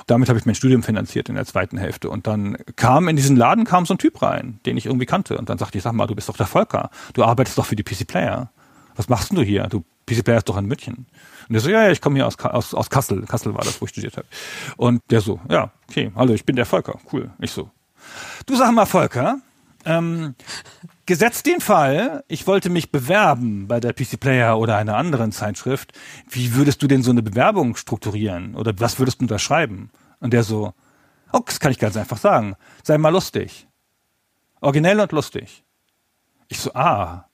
Damit habe ich mein Studium finanziert in der zweiten Hälfte und dann kam in diesen Laden kam so ein Typ rein, den ich irgendwie kannte und dann sagte ich, sag mal, du bist doch der Volker, du arbeitest doch für die PC Player. Was machst denn du hier? Du PC Player ist doch in München. Und der so, ja, ja, ich komme hier aus, aus, aus Kassel. Kassel war das, wo ich studiert habe. Und der so, ja, okay, hallo, ich bin der Volker. Cool. Ich so. Du sag mal, Volker, ähm, gesetzt den Fall, ich wollte mich bewerben bei der PC Player oder einer anderen Zeitschrift, wie würdest du denn so eine Bewerbung strukturieren? Oder was würdest du da schreiben? Und der so, oh, das kann ich ganz einfach sagen. Sei mal lustig. Originell und lustig. Ich so, ah,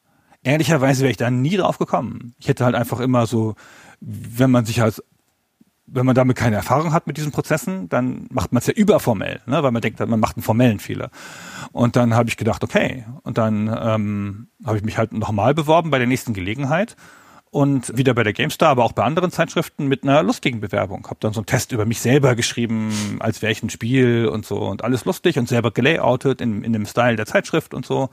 ehrlicherweise wäre ich da nie drauf gekommen. Ich hätte halt einfach immer so, wenn man sich als wenn man damit keine Erfahrung hat mit diesen Prozessen, dann macht man es ja überformell, ne? weil man denkt, man macht einen formellen Fehler. Und dann habe ich gedacht, okay. Und dann ähm, habe ich mich halt nochmal beworben bei der nächsten Gelegenheit. und wieder bei der GameStar, aber auch bei anderen Zeitschriften mit einer lustigen Bewerbung. Hab dann so einen Test über mich selber geschrieben, als wäre ich ein Spiel und so und alles lustig und selber gelayoutet in, in dem Style der Zeitschrift und so.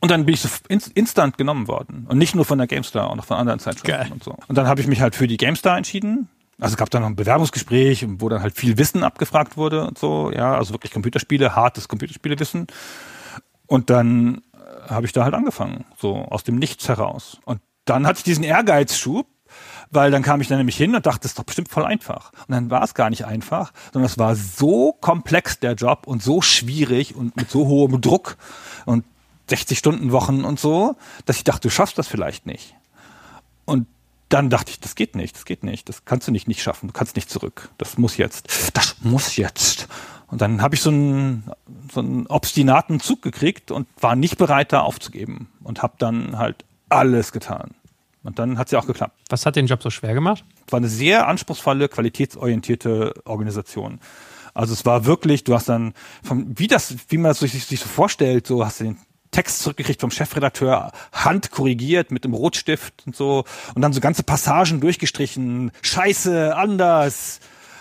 Und dann bin ich so instant genommen worden. Und nicht nur von der GameStar, auch noch von anderen Zeitschriften Geil. und so. Und dann habe ich mich halt für die GameStar entschieden. Also es gab dann noch ein Bewerbungsgespräch, wo dann halt viel Wissen abgefragt wurde und so. Ja, also wirklich Computerspiele, hartes Computerspielewissen. Und dann äh, habe ich da halt angefangen, so aus dem Nichts heraus. Und dann hatte ich diesen Ehrgeizschub, weil dann kam ich dann nämlich hin und dachte, das ist doch bestimmt voll einfach. Und dann war es gar nicht einfach, sondern es war so komplex der Job und so schwierig und mit so hohem Druck und 60 Stunden Wochen und so, dass ich dachte, du schaffst das vielleicht nicht. Und dann dachte ich, das geht nicht, das geht nicht, das kannst du nicht nicht schaffen, du kannst nicht zurück, das muss jetzt, das muss jetzt. Und dann habe ich so einen, so einen obstinaten Zug gekriegt und war nicht bereit, da aufzugeben und habe dann halt alles getan. Und dann hat es ja auch geklappt. Was hat den Job so schwer gemacht? Es war eine sehr anspruchsvolle, qualitätsorientierte Organisation. Also es war wirklich, du hast dann, vom, wie das, wie man das sich, sich so vorstellt, so hast du den Text zurückgekriegt vom Chefredakteur, handkorrigiert mit dem Rotstift und so und dann so ganze Passagen durchgestrichen. Scheiße, anders,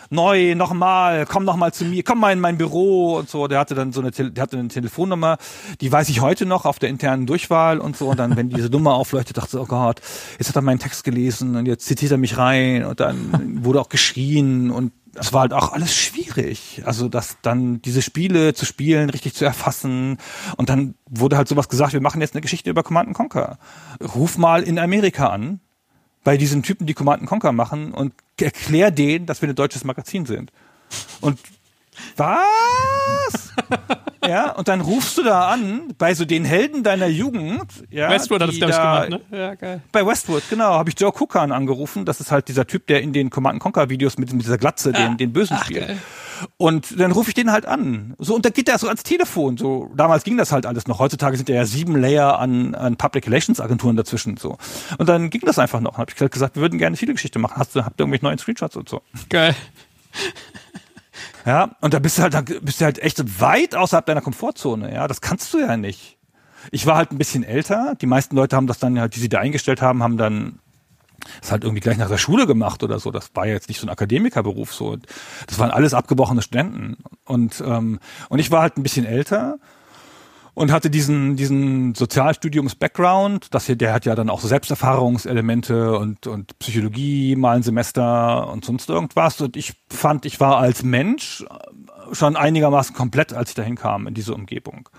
neu, nochmal, komm nochmal zu mir, komm mal in mein Büro und so. Der hatte dann so eine, der hatte eine Telefonnummer, die weiß ich heute noch auf der internen Durchwahl und so. Und dann, wenn diese Nummer aufleuchtet, dachte ich, oh Gott, jetzt hat er meinen Text gelesen und jetzt zitiert er mich rein und dann wurde auch geschrien und das war halt auch alles schwierig. Also, dass dann diese Spiele zu spielen, richtig zu erfassen. Und dann wurde halt sowas gesagt, wir machen jetzt eine Geschichte über Command Conquer. Ruf mal in Amerika an, bei diesen Typen, die Command Conquer machen und erklär denen, dass wir ein deutsches Magazin sind. Und was? ja, und dann rufst du da an, bei so den Helden deiner Jugend. Ja, Westwood hat das, glaube ich, gemacht, ne? Ja, geil. Bei Westwood, genau, habe ich Joe Cookan angerufen. Das ist halt dieser Typ, der in den Command Conquer Videos mit, mit dieser Glatze ah, den, den Bösen ach, spielt. Geil. Und dann rufe ich den halt an. So, und da geht der so ans Telefon. So, damals ging das halt alles noch. Heutzutage sind ja sieben Layer an, an Public Relations Agenturen dazwischen. So. Und dann ging das einfach noch. Dann habe ich halt gesagt, wir würden gerne eine Titelgeschichte machen. Hast du, habt ihr irgendwelche neuen Screenshots und so? Geil. Ja, und da bist du halt, da bist du halt echt weit außerhalb deiner Komfortzone. Ja, das kannst du ja nicht. Ich war halt ein bisschen älter. Die meisten Leute haben das dann halt, die sie da eingestellt haben, haben dann das halt irgendwie gleich nach der Schule gemacht oder so. Das war jetzt nicht so ein Akademikerberuf so. Das waren alles abgebrochene Studenten. Und, ähm, und ich war halt ein bisschen älter und hatte diesen, diesen Sozialstudiums-Background. Das hier, der hat ja dann auch so Selbsterfahrungselemente und, und Psychologie mal ein Semester und sonst irgendwas. Und ich fand, ich war als Mensch schon einigermaßen komplett, als ich dahin kam in diese Umgebung.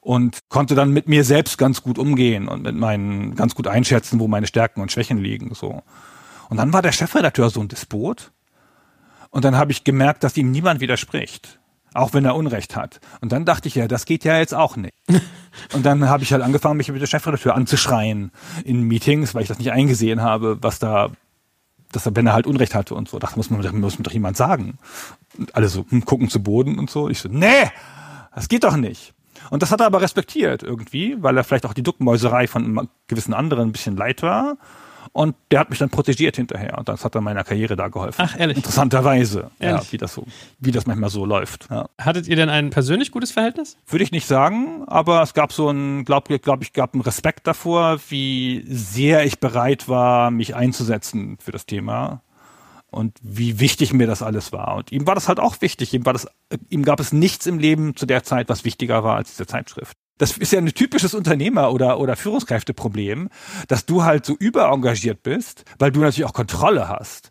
Und konnte dann mit mir selbst ganz gut umgehen und mit meinen, ganz gut einschätzen, wo meine Stärken und Schwächen liegen, so. Und dann war der Chefredakteur so ein Despot. Und dann habe ich gemerkt, dass ihm niemand widerspricht auch wenn er Unrecht hat. Und dann dachte ich ja, das geht ja jetzt auch nicht. Und dann habe ich halt angefangen, mich mit der Chefredakteur anzuschreien in Meetings, weil ich das nicht eingesehen habe, was da, dass er, wenn er halt Unrecht hatte und so, das muss man, muss man doch jemand sagen. Und alle so hm, gucken zu Boden und so. Ich so, nee, das geht doch nicht. Und das hat er aber respektiert irgendwie, weil er vielleicht auch die Duckmäuserei von gewissen anderen ein bisschen leid war. Und der hat mich dann protegiert hinterher. Und das hat dann meiner Karriere da geholfen. Ach, ehrlich? Interessanterweise. Ehrlich? Ja, wie das so, wie das manchmal so läuft. Ja. Hattet ihr denn ein persönlich gutes Verhältnis? Würde ich nicht sagen, aber es gab so ein, glaube glaub ich, gab einen Respekt davor, wie sehr ich bereit war, mich einzusetzen für das Thema und wie wichtig mir das alles war. Und ihm war das halt auch wichtig. Ihm war das, ihm gab es nichts im Leben zu der Zeit, was wichtiger war als diese Zeitschrift das ist ja ein typisches Unternehmer- oder, oder Führungskräfteproblem, dass du halt so überengagiert bist, weil du natürlich auch Kontrolle hast.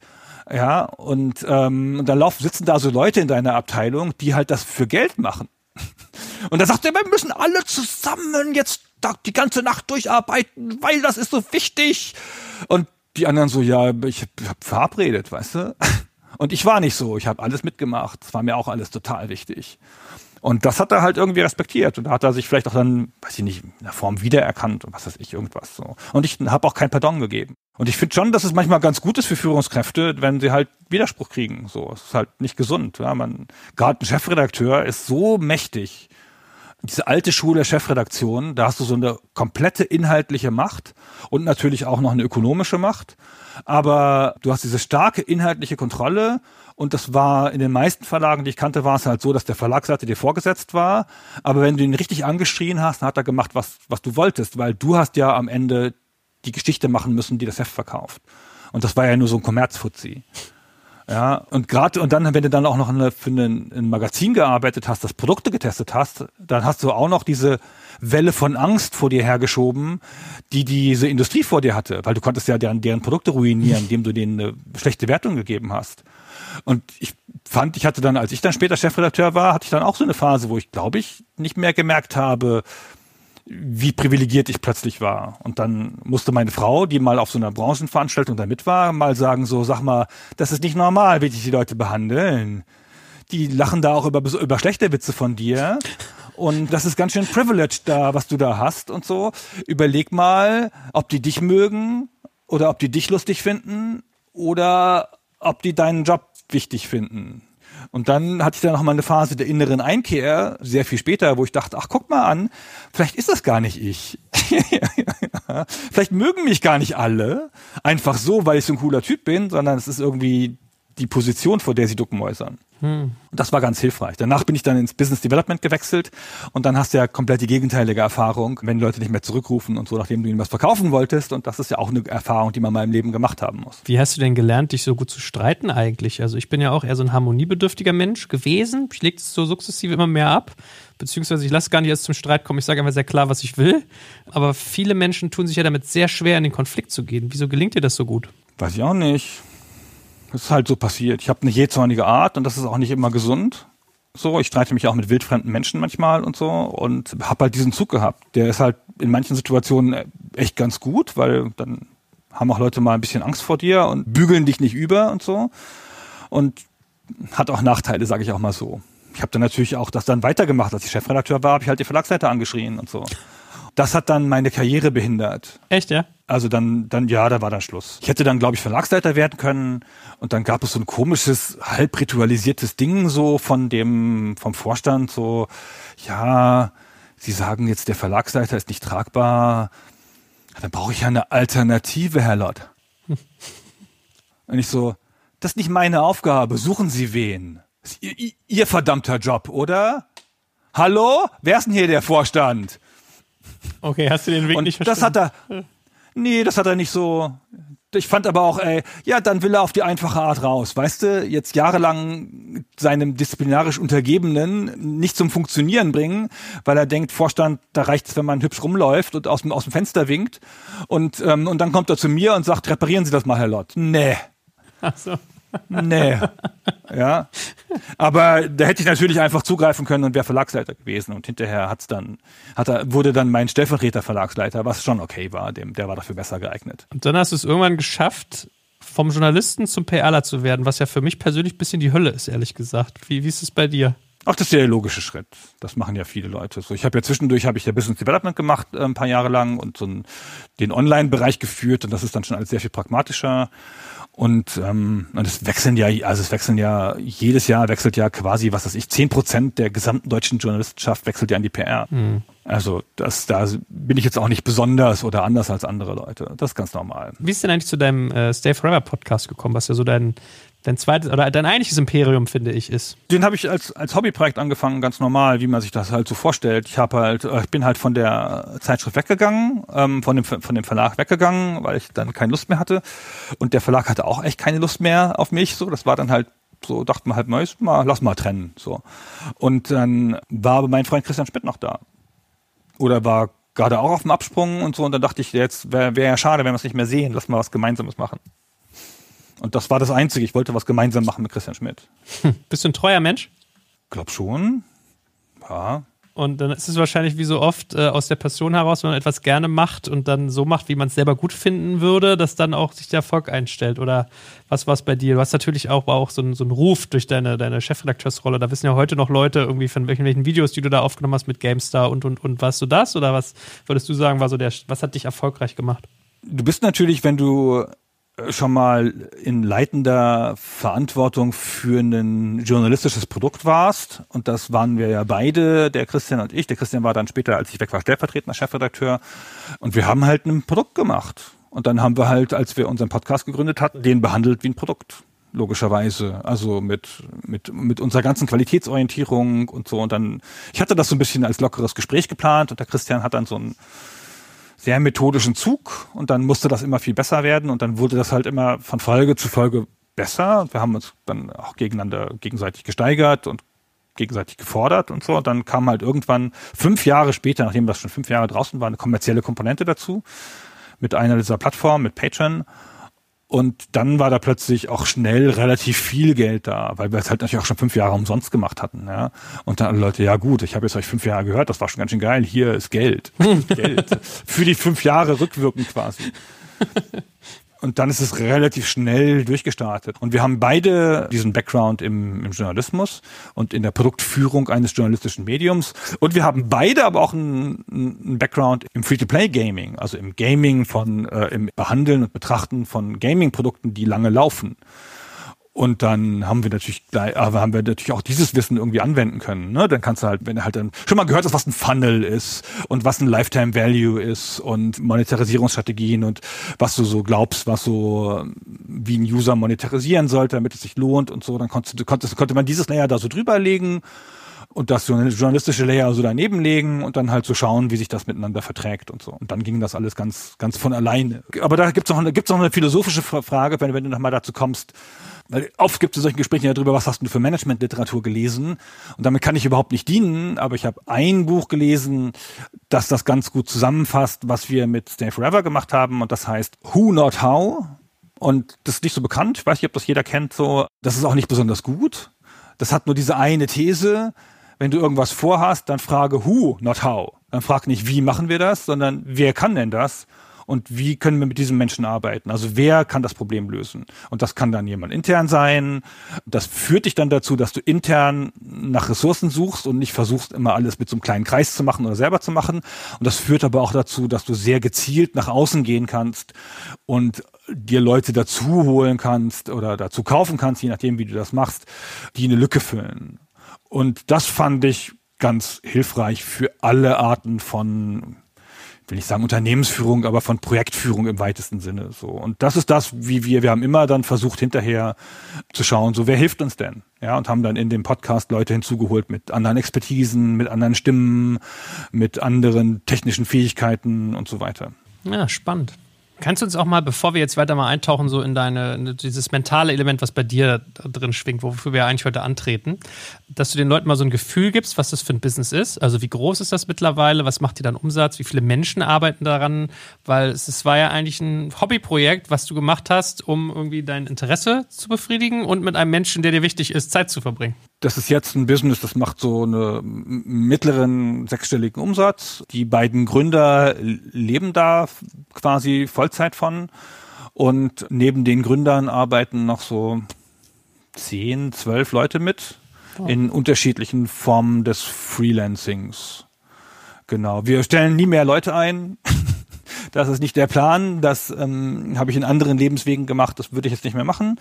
Ja, und, ähm, und da laufen, sitzen da so Leute in deiner Abteilung, die halt das für Geld machen. Und da sagt er, wir müssen alle zusammen jetzt die ganze Nacht durcharbeiten, weil das ist so wichtig. Und die anderen so, ja, ich hab verabredet, weißt du? Und ich war nicht so, ich habe alles mitgemacht, es war mir auch alles total wichtig. Und das hat er halt irgendwie respektiert. Und da hat er sich vielleicht auch dann, weiß ich nicht, in der Form wiedererkannt und was weiß ich, irgendwas so. Und ich habe auch kein Pardon gegeben. Und ich finde schon, dass es manchmal ganz gut ist für Führungskräfte, wenn sie halt Widerspruch kriegen. So, es ist halt nicht gesund. Ja, man, gerade ein Chefredakteur ist so mächtig. Diese alte Schule der Chefredaktion, da hast du so eine komplette inhaltliche Macht und natürlich auch noch eine ökonomische Macht. Aber du hast diese starke inhaltliche Kontrolle und das war in den meisten Verlagen, die ich kannte, war es halt so, dass der Verlagsseite dir vorgesetzt war. Aber wenn du ihn richtig angeschrien hast, dann hat er gemacht, was, was du wolltest, weil du hast ja am Ende die Geschichte machen müssen, die das Heft verkauft. Und das war ja nur so ein Kommerzfuzzi. Ja, und gerade, und dann, wenn du dann auch noch eine, für ein, ein Magazin gearbeitet hast, das Produkte getestet hast, dann hast du auch noch diese Welle von Angst vor dir hergeschoben, die diese Industrie vor dir hatte, weil du konntest ja deren, deren Produkte ruinieren, indem du denen eine schlechte Wertung gegeben hast. Und ich fand, ich hatte dann, als ich dann später Chefredakteur war, hatte ich dann auch so eine Phase, wo ich, glaube ich, nicht mehr gemerkt habe, wie privilegiert ich plötzlich war. Und dann musste meine Frau, die mal auf so einer Branchenveranstaltung da mit war, mal sagen so, sag mal, das ist nicht normal, wie dich die Leute behandeln. Die lachen da auch über, über schlechte Witze von dir. Und das ist ganz schön privileged da, was du da hast und so. Überleg mal, ob die dich mögen oder ob die dich lustig finden oder ob die deinen Job wichtig finden. Und dann hatte ich dann noch mal eine Phase der inneren Einkehr, sehr viel später, wo ich dachte, ach, guck mal an, vielleicht ist das gar nicht ich. vielleicht mögen mich gar nicht alle, einfach so, weil ich so ein cooler Typ bin, sondern es ist irgendwie die Position, vor der sie duckmäusern. Hm. Und das war ganz hilfreich. Danach bin ich dann ins Business Development gewechselt und dann hast du ja komplett die gegenteilige Erfahrung, wenn Leute nicht mehr zurückrufen und so, nachdem du ihnen was verkaufen wolltest. Und das ist ja auch eine Erfahrung, die man mal im Leben gemacht haben muss. Wie hast du denn gelernt, dich so gut zu streiten eigentlich? Also ich bin ja auch eher so ein harmoniebedürftiger Mensch gewesen. Ich lege es so sukzessive immer mehr ab. Beziehungsweise ich lasse gar nicht erst zum Streit kommen. Ich sage einfach sehr klar, was ich will. Aber viele Menschen tun sich ja damit sehr schwer, in den Konflikt zu gehen. Wieso gelingt dir das so gut? Weiß ich auch nicht. Das ist halt so passiert. Ich habe eine jähzornige Art und das ist auch nicht immer gesund. So, ich streite mich auch mit wildfremden Menschen manchmal und so und habe halt diesen Zug gehabt. Der ist halt in manchen Situationen echt ganz gut, weil dann haben auch Leute mal ein bisschen Angst vor dir und bügeln dich nicht über und so. Und hat auch Nachteile, sage ich auch mal so. Ich habe dann natürlich auch das dann weitergemacht. Als ich Chefredakteur war, habe ich halt die Verlagsleiter angeschrien und so. Das hat dann meine Karriere behindert. Echt, ja? Also dann, dann, ja, da war dann Schluss. Ich hätte dann, glaube ich, Verlagsleiter werden können. Und dann gab es so ein komisches, halb ritualisiertes Ding so von dem, vom Vorstand, so, ja, Sie sagen jetzt, der Verlagsleiter ist nicht tragbar. Dann brauche ich ja eine Alternative, Herr Lott. Und ich so, das ist nicht meine Aufgabe. Suchen Sie wen? Ihr, ihr verdammter Job, oder? Hallo? Wer ist denn hier der Vorstand? Okay, hast du den Weg Und nicht verstanden? Das hat er, Nee, das hat er nicht so. Ich fand aber auch, ey, ja, dann will er auf die einfache Art raus. Weißt du, jetzt jahrelang seinem disziplinarisch Untergebenen nicht zum Funktionieren bringen, weil er denkt, Vorstand, da reicht es, wenn man hübsch rumläuft und aus dem, aus dem Fenster winkt. Und, ähm, und dann kommt er zu mir und sagt, reparieren Sie das mal, Herr Lott. Nee. Ach so. Nee. Ja. Aber da hätte ich natürlich einfach zugreifen können und wäre Verlagsleiter gewesen. Und hinterher hat's dann, hat er, wurde dann mein Stellvertreter Verlagsleiter, was schon okay war. Dem, der war dafür besser geeignet. Und dann hast du es irgendwann geschafft, vom Journalisten zum PRler zu werden, was ja für mich persönlich ein bisschen die Hölle ist, ehrlich gesagt. Wie, wie ist es bei dir? Ach, das ist ja der logische Schritt. Das machen ja viele Leute. So, ich habe ja zwischendurch habe ich ja Business Development gemacht äh, ein paar Jahre lang und so einen, den Online-Bereich geführt und das ist dann schon alles sehr viel pragmatischer. Und, ähm, und es wechseln ja, also es wechseln ja, jedes Jahr wechselt ja quasi, was weiß ich, zehn Prozent der gesamten deutschen Journalistenschaft wechselt ja an die PR. Mhm. Also das, da bin ich jetzt auch nicht besonders oder anders als andere Leute. Das ist ganz normal. Wie ist denn eigentlich zu deinem äh, Stay Forever Podcast gekommen, was ja so dein dein zweites oder dein eigentliches Imperium, finde ich, ist. Den habe ich als, als Hobbyprojekt angefangen, ganz normal, wie man sich das halt so vorstellt. Ich habe halt, äh, ich bin halt von der Zeitschrift weggegangen, ähm, von dem, von dem Verlag weggegangen, weil ich dann keine Lust mehr hatte. Und der Verlag hatte auch echt keine Lust mehr auf mich. So, das war dann halt so, dachte man halt, mal, lass mal trennen. So. Und dann war aber mein Freund Christian Schmidt noch da. Oder war gerade auch auf dem Absprung und so. Und dann dachte ich, jetzt wäre wär ja schade, wenn wir es nicht mehr sehen. Lass mal was Gemeinsames machen. Und das war das Einzige. Ich wollte was gemeinsam machen mit Christian Schmidt. Hm. Bist du ein treuer Mensch? Glaub schon. Ja. Und dann ist es wahrscheinlich wie so oft äh, aus der Passion heraus, wenn man etwas gerne macht und dann so macht, wie man es selber gut finden würde, dass dann auch sich der Erfolg einstellt. Oder was war es bei dir? Du hast natürlich auch, auch so, ein, so einen Ruf durch deine, deine Chefredakteursrolle. Da wissen ja heute noch Leute irgendwie von welchen, welchen Videos, die du da aufgenommen hast mit GameStar und, und, und. Warst du das? Oder was würdest du sagen, war so der, was hat dich erfolgreich gemacht? Du bist natürlich, wenn du schon mal in leitender Verantwortung für ein journalistisches Produkt warst. Und das waren wir ja beide, der Christian und ich. Der Christian war dann später, als ich weg war, stellvertretender Chefredakteur. Und wir haben halt ein Produkt gemacht. Und dann haben wir halt, als wir unseren Podcast gegründet hatten, den behandelt wie ein Produkt. Logischerweise. Also mit, mit, mit unserer ganzen Qualitätsorientierung und so. Und dann, ich hatte das so ein bisschen als lockeres Gespräch geplant und der Christian hat dann so ein sehr methodischen Zug und dann musste das immer viel besser werden und dann wurde das halt immer von Folge zu Folge besser. Wir haben uns dann auch gegeneinander gegenseitig gesteigert und gegenseitig gefordert und so. Und dann kam halt irgendwann fünf Jahre später, nachdem das schon fünf Jahre draußen war, eine kommerzielle Komponente dazu mit einer dieser Plattformen, mit Patreon. Und dann war da plötzlich auch schnell relativ viel Geld da, weil wir es halt natürlich auch schon fünf Jahre umsonst gemacht hatten. Ja. Und dann alle Leute, ja gut, ich habe jetzt euch fünf Jahre gehört, das war schon ganz schön geil, hier ist Geld. Geld. Für die fünf Jahre rückwirkend quasi. Und dann ist es relativ schnell durchgestartet. Und wir haben beide diesen Background im, im, Journalismus und in der Produktführung eines journalistischen Mediums. Und wir haben beide aber auch einen, Background im Free-to-Play-Gaming, also im Gaming von, äh, im Behandeln und Betrachten von Gaming-Produkten, die lange laufen. Und dann haben wir natürlich gleich, aber haben wir natürlich auch dieses Wissen irgendwie anwenden können. Ne? Dann kannst du halt, wenn du halt dann schon mal gehört hast, was ein Funnel ist und was ein Lifetime Value ist und Monetarisierungsstrategien und was du so glaubst, was so wie ein User monetarisieren sollte, damit es sich lohnt und so, dann konntest konntest, konnte man dieses Layer da so drüber legen und das journalistische Layer so daneben legen und dann halt so schauen, wie sich das miteinander verträgt und so. Und dann ging das alles ganz, ganz von alleine. Aber da gibt's noch, gibt's noch eine philosophische Frage, wenn, wenn du nochmal dazu kommst, weil oft gibt es in solchen Gesprächen ja darüber, was hast du für Managementliteratur gelesen? Und damit kann ich überhaupt nicht dienen, aber ich habe ein Buch gelesen, das das ganz gut zusammenfasst, was wir mit Stay Forever gemacht haben. Und das heißt Who Not How. Und das ist nicht so bekannt. Ich weiß nicht, ob das jeder kennt. So, das ist auch nicht besonders gut. Das hat nur diese eine These. Wenn du irgendwas vorhast, dann frage Who, not How. Dann frag nicht, wie machen wir das, sondern wer kann denn das? und wie können wir mit diesem Menschen arbeiten? Also wer kann das Problem lösen? Und das kann dann jemand intern sein. Das führt dich dann dazu, dass du intern nach Ressourcen suchst und nicht versuchst, immer alles mit so einem kleinen Kreis zu machen oder selber zu machen. Und das führt aber auch dazu, dass du sehr gezielt nach außen gehen kannst und dir Leute dazu holen kannst oder dazu kaufen kannst, je nachdem, wie du das machst, die eine Lücke füllen. Und das fand ich ganz hilfreich für alle Arten von will ich sagen Unternehmensführung, aber von Projektführung im weitesten Sinne. So und das ist das, wie wir wir haben immer dann versucht hinterher zu schauen, so wer hilft uns denn, ja und haben dann in dem Podcast Leute hinzugeholt mit anderen Expertisen, mit anderen Stimmen, mit anderen technischen Fähigkeiten und so weiter. Ja, spannend. Kannst du uns auch mal, bevor wir jetzt weiter mal eintauchen, so in deine, dieses mentale Element, was bei dir drin schwingt, wofür wir eigentlich heute antreten, dass du den Leuten mal so ein Gefühl gibst, was das für ein Business ist? Also wie groß ist das mittlerweile? Was macht dir dann Umsatz? Wie viele Menschen arbeiten daran? Weil es, es war ja eigentlich ein Hobbyprojekt, was du gemacht hast, um irgendwie dein Interesse zu befriedigen und mit einem Menschen, der dir wichtig ist, Zeit zu verbringen das ist jetzt ein Business, das macht so einen mittleren sechsstelligen Umsatz. Die beiden Gründer leben da quasi Vollzeit von. Und neben den Gründern arbeiten noch so zehn, zwölf Leute mit oh. in unterschiedlichen Formen des Freelancings. Genau. Wir stellen nie mehr Leute ein. Das ist nicht der Plan. Das ähm, habe ich in anderen Lebenswegen gemacht. Das würde ich jetzt nicht mehr machen.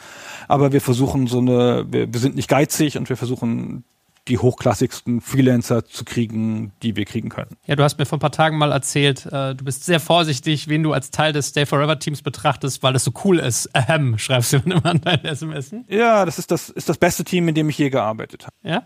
Aber wir versuchen so eine, wir, wir sind nicht geizig und wir versuchen die hochklassigsten Freelancer zu kriegen, die wir kriegen können. Ja, du hast mir vor ein paar Tagen mal erzählt, äh, du bist sehr vorsichtig, wen du als Teil des Stay Forever Teams betrachtest, weil das so cool ist. Ahem, schreibst du immer an deinen SMS. Ja, das ist das, ist das beste Team, in dem ich je gearbeitet habe. Ja?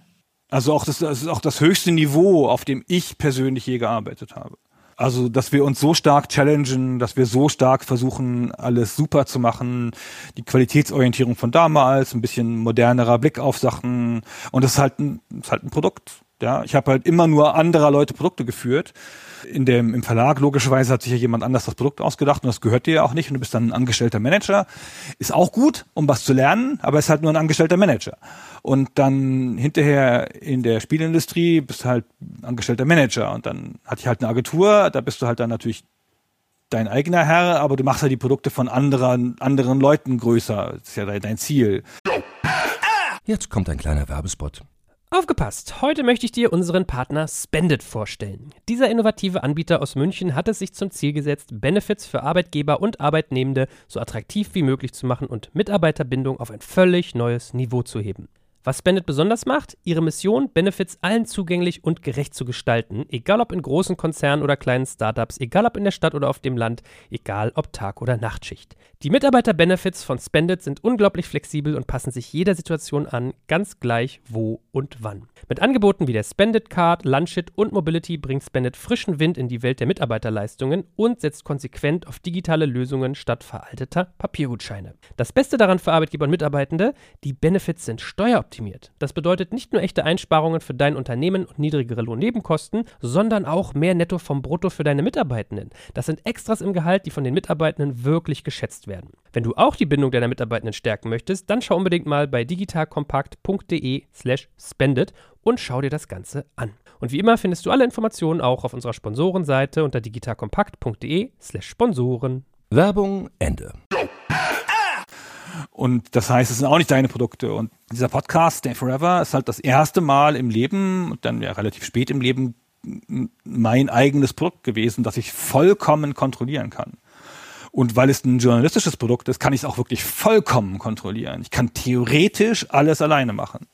Also auch das, das ist auch das höchste Niveau, auf dem ich persönlich je gearbeitet habe. Also, dass wir uns so stark challengen, dass wir so stark versuchen, alles super zu machen, die Qualitätsorientierung von damals, ein bisschen modernerer Blick auf Sachen und das ist halt ein, ist halt ein Produkt. Ja, ich habe halt immer nur anderer Leute Produkte geführt. In dem, Im Verlag logischerweise hat sich ja jemand anders das Produkt ausgedacht und das gehört dir ja auch nicht und du bist dann ein angestellter Manager. Ist auch gut, um was zu lernen, aber ist halt nur ein angestellter Manager. Und dann hinterher in der Spielindustrie bist du halt angestellter Manager und dann hatte ich halt eine Agentur, da bist du halt dann natürlich dein eigener Herr, aber du machst halt die Produkte von anderen, anderen Leuten größer. Das ist ja dein Ziel. Jetzt kommt ein kleiner Werbespot. Aufgepasst! Heute möchte ich dir unseren Partner Spendit vorstellen. Dieser innovative Anbieter aus München hat es sich zum Ziel gesetzt, Benefits für Arbeitgeber und Arbeitnehmende so attraktiv wie möglich zu machen und Mitarbeiterbindung auf ein völlig neues Niveau zu heben. Was Spendet besonders macht, ihre Mission, Benefits allen zugänglich und gerecht zu gestalten, egal ob in großen Konzernen oder kleinen Startups, egal ob in der Stadt oder auf dem Land, egal ob Tag- oder Nachtschicht. Die Mitarbeiter-Benefits von Spendit sind unglaublich flexibel und passen sich jeder Situation an, ganz gleich wo und wann. Mit Angeboten wie der Spendit Card, Lunchit und Mobility bringt Spendit frischen Wind in die Welt der Mitarbeiterleistungen und setzt konsequent auf digitale Lösungen statt veralteter Papiergutscheine. Das Beste daran für Arbeitgeber und Mitarbeitende, die Benefits sind steueroptimiert. Das bedeutet nicht nur echte Einsparungen für dein Unternehmen und niedrigere Lohnnebenkosten, sondern auch mehr Netto vom Brutto für deine Mitarbeitenden. Das sind Extras im Gehalt, die von den Mitarbeitenden wirklich geschätzt werden. Wenn du auch die Bindung deiner Mitarbeitenden stärken möchtest, dann schau unbedingt mal bei digitalkompakt.de/slash spendet und schau dir das Ganze an. Und wie immer findest du alle Informationen auch auf unserer Sponsorenseite unter digitalkompakt.de/slash Sponsoren. Werbung Ende. Und das heißt, es sind auch nicht deine Produkte. Und dieser Podcast, Stay Forever, ist halt das erste Mal im Leben und dann ja relativ spät im Leben mein eigenes Produkt gewesen, das ich vollkommen kontrollieren kann. Und weil es ein journalistisches Produkt ist, kann ich es auch wirklich vollkommen kontrollieren. Ich kann theoretisch alles alleine machen.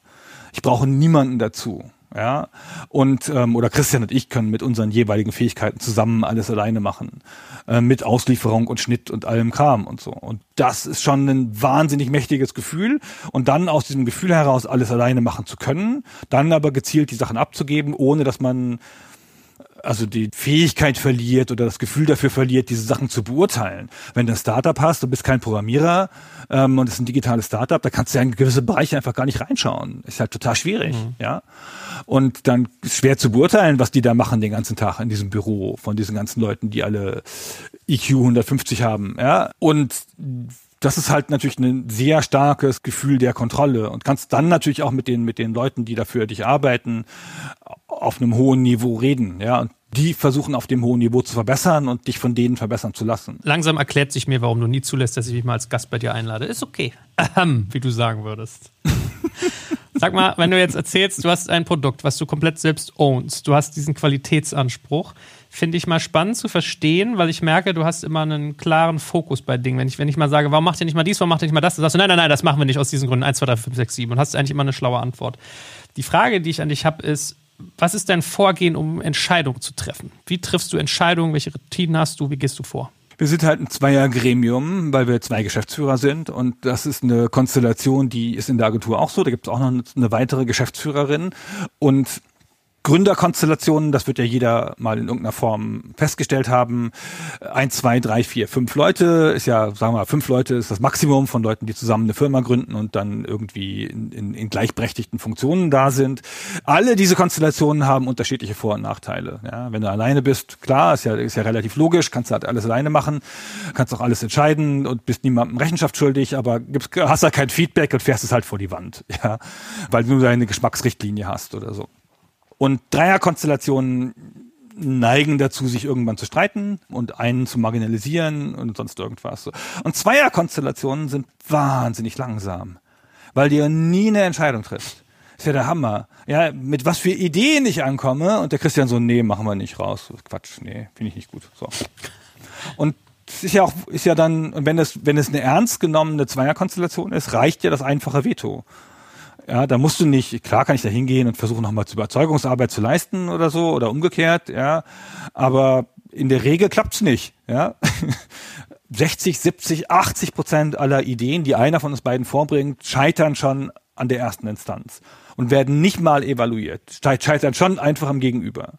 Ich brauche niemanden dazu. Ja, und ähm, oder Christian und ich können mit unseren jeweiligen Fähigkeiten zusammen alles alleine machen, äh, mit Auslieferung und Schnitt und allem Kram und so. Und das ist schon ein wahnsinnig mächtiges Gefühl. Und dann aus diesem Gefühl heraus alles alleine machen zu können, dann aber gezielt die Sachen abzugeben, ohne dass man also die Fähigkeit verliert oder das Gefühl dafür verliert, diese Sachen zu beurteilen. Wenn du ein Startup hast, du bist kein Programmierer ähm, und es ist ein digitales Startup, da kannst du ja in gewisse Bereiche einfach gar nicht reinschauen. Ist halt total schwierig, mhm. ja. Und dann ist schwer zu beurteilen, was die da machen den ganzen Tag in diesem Büro von diesen ganzen Leuten, die alle IQ 150 haben, ja. Und das ist halt natürlich ein sehr starkes Gefühl der Kontrolle und kannst dann natürlich auch mit den, mit den Leuten, die dafür dich arbeiten, auf einem hohen Niveau reden, ja. Und die versuchen auf dem hohen Niveau zu verbessern und dich von denen verbessern zu lassen. Langsam erklärt sich mir, warum du nie zulässt, dass ich mich mal als Gast bei dir einlade. Ist okay. Ähm, wie du sagen würdest. Sag mal, wenn du jetzt erzählst, du hast ein Produkt, was du komplett selbst ownst, du hast diesen Qualitätsanspruch, finde ich mal spannend zu verstehen, weil ich merke, du hast immer einen klaren Fokus bei Dingen. Wenn ich, wenn ich mal sage, warum macht ihr nicht mal dies, warum macht ihr nicht mal das, dann sagst du, nein, nein, nein, das machen wir nicht aus diesen Gründen. 1, 2, 3, 5, 6, 7 und hast eigentlich immer eine schlaue Antwort. Die Frage, die ich an dich habe, ist, was ist dein Vorgehen, um Entscheidungen zu treffen? Wie triffst du Entscheidungen? Welche Routinen hast du? Wie gehst du vor? Wir sind halt ein Zweiergremium, weil wir zwei Geschäftsführer sind und das ist eine Konstellation, die ist in der Agentur auch so. Da gibt es auch noch eine weitere Geschäftsführerin und Gründerkonstellationen, das wird ja jeder mal in irgendeiner Form festgestellt haben. Ein, zwei, drei, vier, fünf Leute ist ja, sagen wir mal, fünf Leute ist das Maximum von Leuten, die zusammen eine Firma gründen und dann irgendwie in, in, in gleichberechtigten Funktionen da sind. Alle diese Konstellationen haben unterschiedliche Vor- und Nachteile. Ja, wenn du alleine bist, klar, ist ja, ist ja relativ logisch, kannst du halt alles alleine machen, kannst auch alles entscheiden und bist niemandem Rechenschaft schuldig, aber gibst, hast da kein Feedback und fährst es halt vor die Wand, ja, weil du deine Geschmacksrichtlinie hast oder so. Und Dreierkonstellationen neigen dazu, sich irgendwann zu streiten und einen zu marginalisieren und sonst irgendwas. Und Zweierkonstellationen sind wahnsinnig langsam, weil dir nie eine Entscheidung trifft. Ist ja der Hammer. Ja, mit was für Ideen ich ankomme und der Christian so, nee, machen wir nicht raus. Quatsch, nee, finde ich nicht gut. So. Und es ist ja auch, ist ja dann, wenn es, wenn es eine ernst genommene Zweierkonstellation ist, reicht ja das einfache Veto. Ja, da musst du nicht, klar kann ich da hingehen und versuchen nochmal Überzeugungsarbeit zu leisten oder so oder umgekehrt, ja. Aber in der Regel klappt's nicht, ja. 60, 70, 80 Prozent aller Ideen, die einer von uns beiden vorbringt, scheitern schon an der ersten Instanz und werden nicht mal evaluiert, scheitern schon einfach am Gegenüber.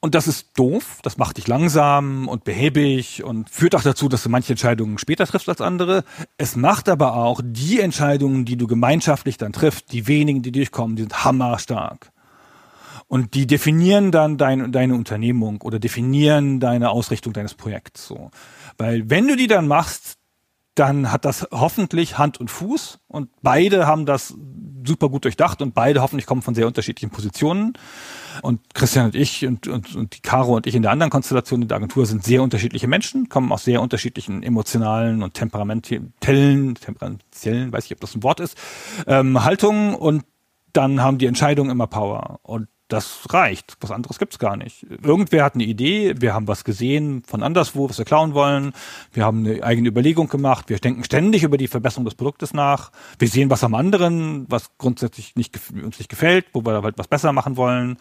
Und das ist doof, das macht dich langsam und behäbig und führt auch dazu, dass du manche Entscheidungen später triffst als andere. Es macht aber auch die Entscheidungen, die du gemeinschaftlich dann triffst, die wenigen, die durchkommen, die sind hammerstark. Und die definieren dann dein, deine Unternehmung oder definieren deine Ausrichtung deines Projekts so. Weil wenn du die dann machst, dann hat das hoffentlich Hand und Fuß und beide haben das super gut durchdacht und beide hoffentlich kommen von sehr unterschiedlichen Positionen. Und Christian und ich und, und, und die Caro und ich in der anderen Konstellation in der Agentur sind sehr unterschiedliche Menschen, kommen aus sehr unterschiedlichen emotionalen und temperamentellen, temperatiellen, weiß ich, ob das ein Wort ist, ähm, Haltungen und dann haben die Entscheidungen immer Power. Und das reicht. Was anderes gibt's gar nicht. Irgendwer hat eine Idee, wir haben was gesehen von anderswo, was wir klauen wollen. Wir haben eine eigene Überlegung gemacht. Wir denken ständig über die Verbesserung des Produktes nach. Wir sehen was am anderen, was grundsätzlich nicht, uns nicht gefällt, wo wir halt was besser machen wollen.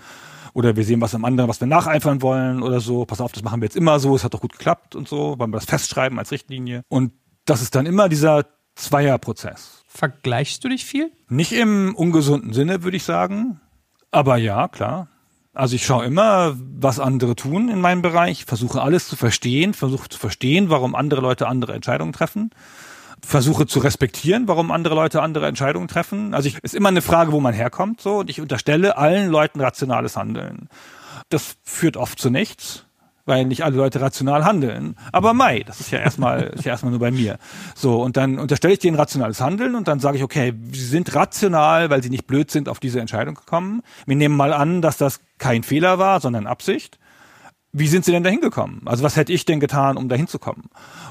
Oder wir sehen was am anderen, was wir nacheifern wollen oder so. Pass auf, das machen wir jetzt immer so. Es hat doch gut geklappt und so. Wollen wir das festschreiben als Richtlinie. Und das ist dann immer dieser Zweierprozess. Vergleichst du dich viel? Nicht im ungesunden Sinne, würde ich sagen. Aber ja, klar. Also ich schaue immer, was andere tun in meinem Bereich, versuche alles zu verstehen, versuche zu verstehen, warum andere Leute andere Entscheidungen treffen, versuche zu respektieren, warum andere Leute andere Entscheidungen treffen. Also ich, ist immer eine Frage, wo man herkommt, so, und ich unterstelle allen Leuten rationales Handeln. Das führt oft zu nichts weil nicht alle Leute rational handeln. Aber Mai, das ist ja erstmal, ist ja erstmal nur bei mir. So, und dann unterstelle ich denen rationales Handeln und dann sage ich, okay, sie sind rational, weil sie nicht blöd sind, auf diese Entscheidung gekommen. Wir nehmen mal an, dass das kein Fehler war, sondern Absicht. Wie sind sie denn da hingekommen? Also was hätte ich denn getan, um da hinzukommen?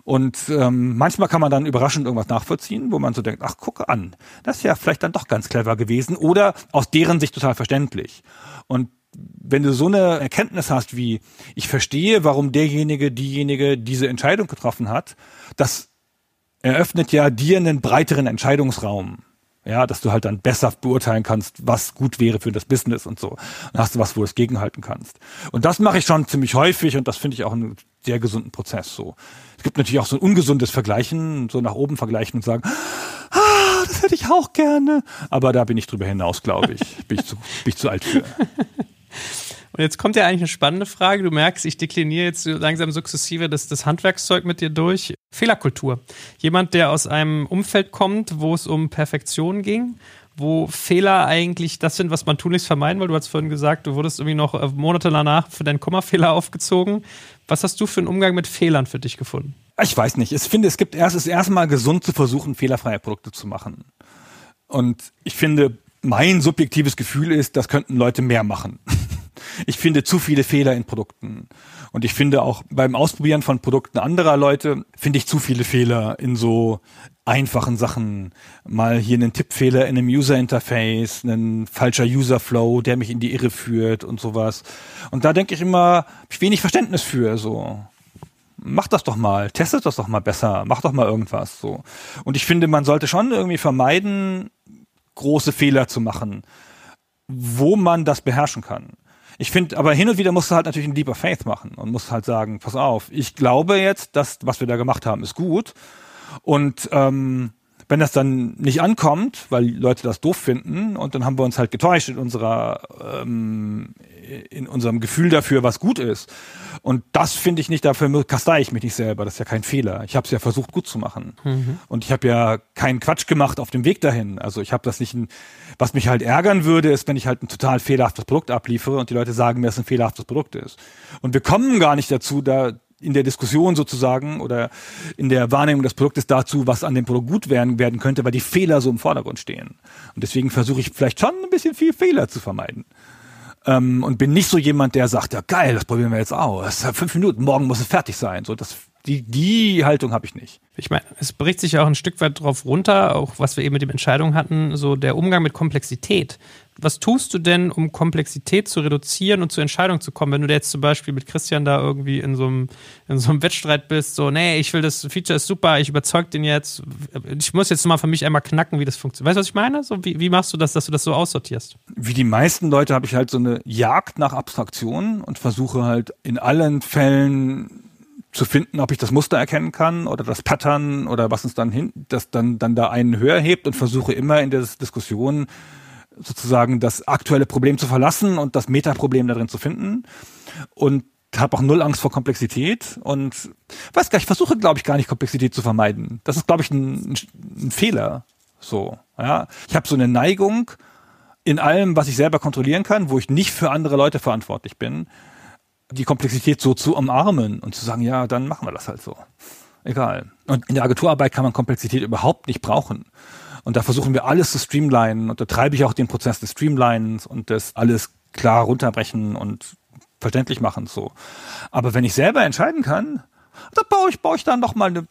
Und ähm, manchmal kann man dann überraschend irgendwas nachvollziehen, wo man so denkt, ach, gucke an, das ist ja vielleicht dann doch ganz clever gewesen oder aus deren Sicht total verständlich. Und wenn du so eine Erkenntnis hast wie, ich verstehe, warum derjenige, diejenige diese Entscheidung getroffen hat, das eröffnet ja dir einen breiteren Entscheidungsraum. Ja, dass du halt dann besser beurteilen kannst, was gut wäre für das Business und so. Dann hast du was, wo du es gegenhalten kannst. Und das mache ich schon ziemlich häufig und das finde ich auch einen sehr gesunden Prozess so. Es gibt natürlich auch so ein ungesundes Vergleichen, so nach oben vergleichen und sagen, ah, das hätte ich auch gerne. Aber da bin ich drüber hinaus, glaube ich. Bin ich zu, bin ich zu alt für. Und jetzt kommt ja eigentlich eine spannende Frage. Du merkst, ich dekliniere jetzt langsam sukzessive das, das Handwerkszeug mit dir durch. Fehlerkultur. Jemand, der aus einem Umfeld kommt, wo es um Perfektion ging, wo Fehler eigentlich das sind, was man tunlichst vermeiden will. Du hast vorhin gesagt, du wurdest irgendwie noch äh, Monate danach für deinen Kommafehler aufgezogen. Was hast du für einen Umgang mit Fehlern für dich gefunden? Ich weiß nicht. Ich finde, es gibt erst, es ist erstmal gesund zu versuchen, fehlerfreie Produkte zu machen. Und ich finde, mein subjektives Gefühl ist, das könnten Leute mehr machen. Ich finde zu viele Fehler in Produkten. Und ich finde auch beim Ausprobieren von Produkten anderer Leute, finde ich zu viele Fehler in so einfachen Sachen. Mal hier einen Tippfehler in einem User Interface, ein falscher User Flow, der mich in die Irre führt und sowas. Und da denke ich immer, ich wenig Verständnis für, so. Mach das doch mal, testet das doch mal besser, mach doch mal irgendwas, so. Und ich finde, man sollte schon irgendwie vermeiden, große Fehler zu machen, wo man das beherrschen kann. Ich finde, aber hin und wieder musst du halt natürlich ein Deeper Faith machen und musst halt sagen, pass auf, ich glaube jetzt, dass was wir da gemacht haben, ist gut. Und ähm, wenn das dann nicht ankommt, weil Leute das doof finden, und dann haben wir uns halt getäuscht in unserer ähm, in unserem Gefühl dafür, was gut ist. Und das finde ich nicht, dafür kastei ich mich nicht selber. Das ist ja kein Fehler. Ich habe es ja versucht, gut zu machen. Mhm. Und ich habe ja keinen Quatsch gemacht auf dem Weg dahin. Also ich habe das nicht, ein, was mich halt ärgern würde, ist, wenn ich halt ein total fehlerhaftes Produkt abliefere und die Leute sagen mir, dass es ein fehlerhaftes Produkt ist. Und wir kommen gar nicht dazu, da in der Diskussion sozusagen oder in der Wahrnehmung des Produktes dazu, was an dem Produkt gut werden, werden könnte, weil die Fehler so im Vordergrund stehen. Und deswegen versuche ich vielleicht schon ein bisschen viel Fehler zu vermeiden. Ähm, und bin nicht so jemand, der sagt, ja geil, das probieren wir jetzt aus. Fünf Minuten, morgen muss es fertig sein. So, das, die, die Haltung habe ich nicht. Ich meine, es bricht sich ja auch ein Stück weit drauf runter, auch was wir eben mit den Entscheidungen hatten, so der Umgang mit Komplexität was tust du denn, um Komplexität zu reduzieren und zur Entscheidung zu kommen, wenn du jetzt zum Beispiel mit Christian da irgendwie in so einem, in so einem Wettstreit bist, so, nee, ich will das Feature ist super, ich überzeug den jetzt, ich muss jetzt mal für mich einmal knacken, wie das funktioniert. Weißt du, was ich meine? So, wie, wie machst du das, dass du das so aussortierst? Wie die meisten Leute habe ich halt so eine Jagd nach Abstraktionen und versuche halt in allen Fällen zu finden, ob ich das Muster erkennen kann oder das Pattern oder was uns dann hin, das dann, dann da einen höher hebt und versuche immer in der Diskussion sozusagen das aktuelle Problem zu verlassen und das Metaproblem darin zu finden. Und habe auch null Angst vor Komplexität und weiß gar nicht, ich versuche, glaube ich, gar nicht Komplexität zu vermeiden. Das ist, glaube ich, ein, ein Fehler. So, ja. Ich habe so eine Neigung in allem, was ich selber kontrollieren kann, wo ich nicht für andere Leute verantwortlich bin, die Komplexität so zu umarmen und zu sagen, ja, dann machen wir das halt so. Egal. Und in der Agenturarbeit kann man Komplexität überhaupt nicht brauchen. Und da versuchen wir alles zu streamlinen und da treibe ich auch den Prozess des Streamlinens und das alles klar runterbrechen und verständlich machen so. Aber wenn ich selber entscheiden kann, dann baue ich, baue ich dann noch mal eine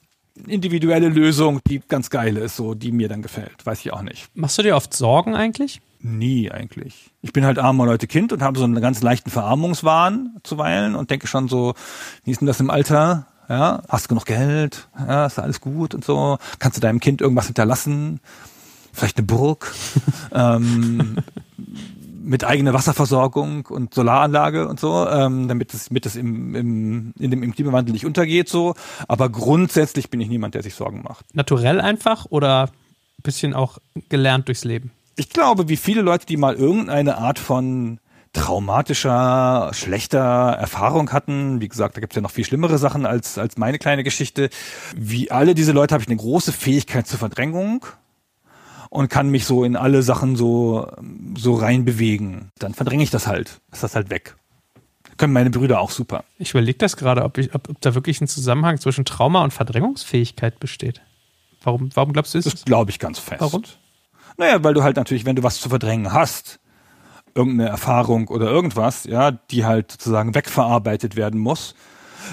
individuelle Lösung, die ganz geil ist, so die mir dann gefällt. Weiß ich auch nicht. Machst du dir oft Sorgen eigentlich? Nie eigentlich. Ich bin halt armer Leute Kind und habe so einen ganz leichten Verarmungswahn zuweilen und denke schon so, wie ist denn das im Alter? Ja, hast du genug Geld? Ja, ist alles gut und so? Kannst du deinem Kind irgendwas hinterlassen? Vielleicht eine Burg? ähm, mit eigener Wasserversorgung und Solaranlage und so, ähm, damit es, damit es im, im, in dem, im Klimawandel nicht untergeht so. Aber grundsätzlich bin ich niemand, der sich Sorgen macht. Naturell einfach oder ein bisschen auch gelernt durchs Leben? Ich glaube, wie viele Leute, die mal irgendeine Art von traumatischer, schlechter Erfahrung hatten. Wie gesagt, da gibt es ja noch viel schlimmere Sachen als, als meine kleine Geschichte. Wie alle diese Leute habe ich eine große Fähigkeit zur Verdrängung und kann mich so in alle Sachen so, so reinbewegen. Dann verdränge ich das halt. Ist das halt weg. Können meine Brüder auch super. Ich überlege das gerade, ob, ob, ob da wirklich ein Zusammenhang zwischen Trauma und Verdrängungsfähigkeit besteht. Warum, warum glaubst du, ist das? glaube ich ganz fest. Warum? Naja, weil du halt natürlich, wenn du was zu verdrängen hast, irgendeine Erfahrung oder irgendwas, ja, die halt sozusagen wegverarbeitet werden muss,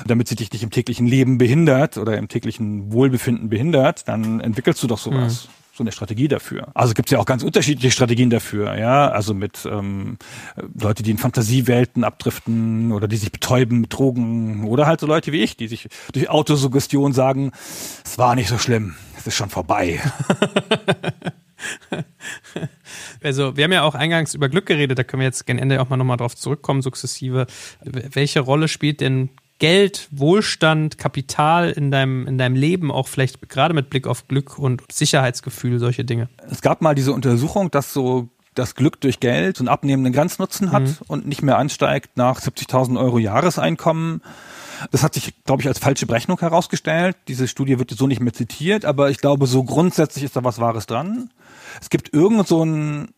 damit sie dich nicht im täglichen Leben behindert oder im täglichen Wohlbefinden behindert, dann entwickelst du doch sowas. Mhm. So eine Strategie dafür. Also gibt es ja auch ganz unterschiedliche Strategien dafür, ja. Also mit ähm, Leute, die in Fantasiewelten abdriften oder die sich betäuben mit Drogen oder halt so Leute wie ich, die sich durch Autosuggestion sagen, es war nicht so schlimm, es ist schon vorbei. also wir haben ja auch eingangs über Glück geredet, da können wir jetzt gegen Ende auch mal nochmal drauf zurückkommen, sukzessive. Welche Rolle spielt denn Geld, Wohlstand, Kapital in deinem, in deinem Leben, auch vielleicht gerade mit Blick auf Glück und Sicherheitsgefühl, solche Dinge? Es gab mal diese Untersuchung, dass so das Glück durch Geld so einen abnehmenden Grenznutzen hat mhm. und nicht mehr ansteigt nach 70.000 Euro Jahreseinkommen. Das hat sich, glaube ich, als falsche Berechnung herausgestellt. Diese Studie wird so nicht mehr zitiert, aber ich glaube, so grundsätzlich ist da was Wahres dran. Es gibt irgend so einen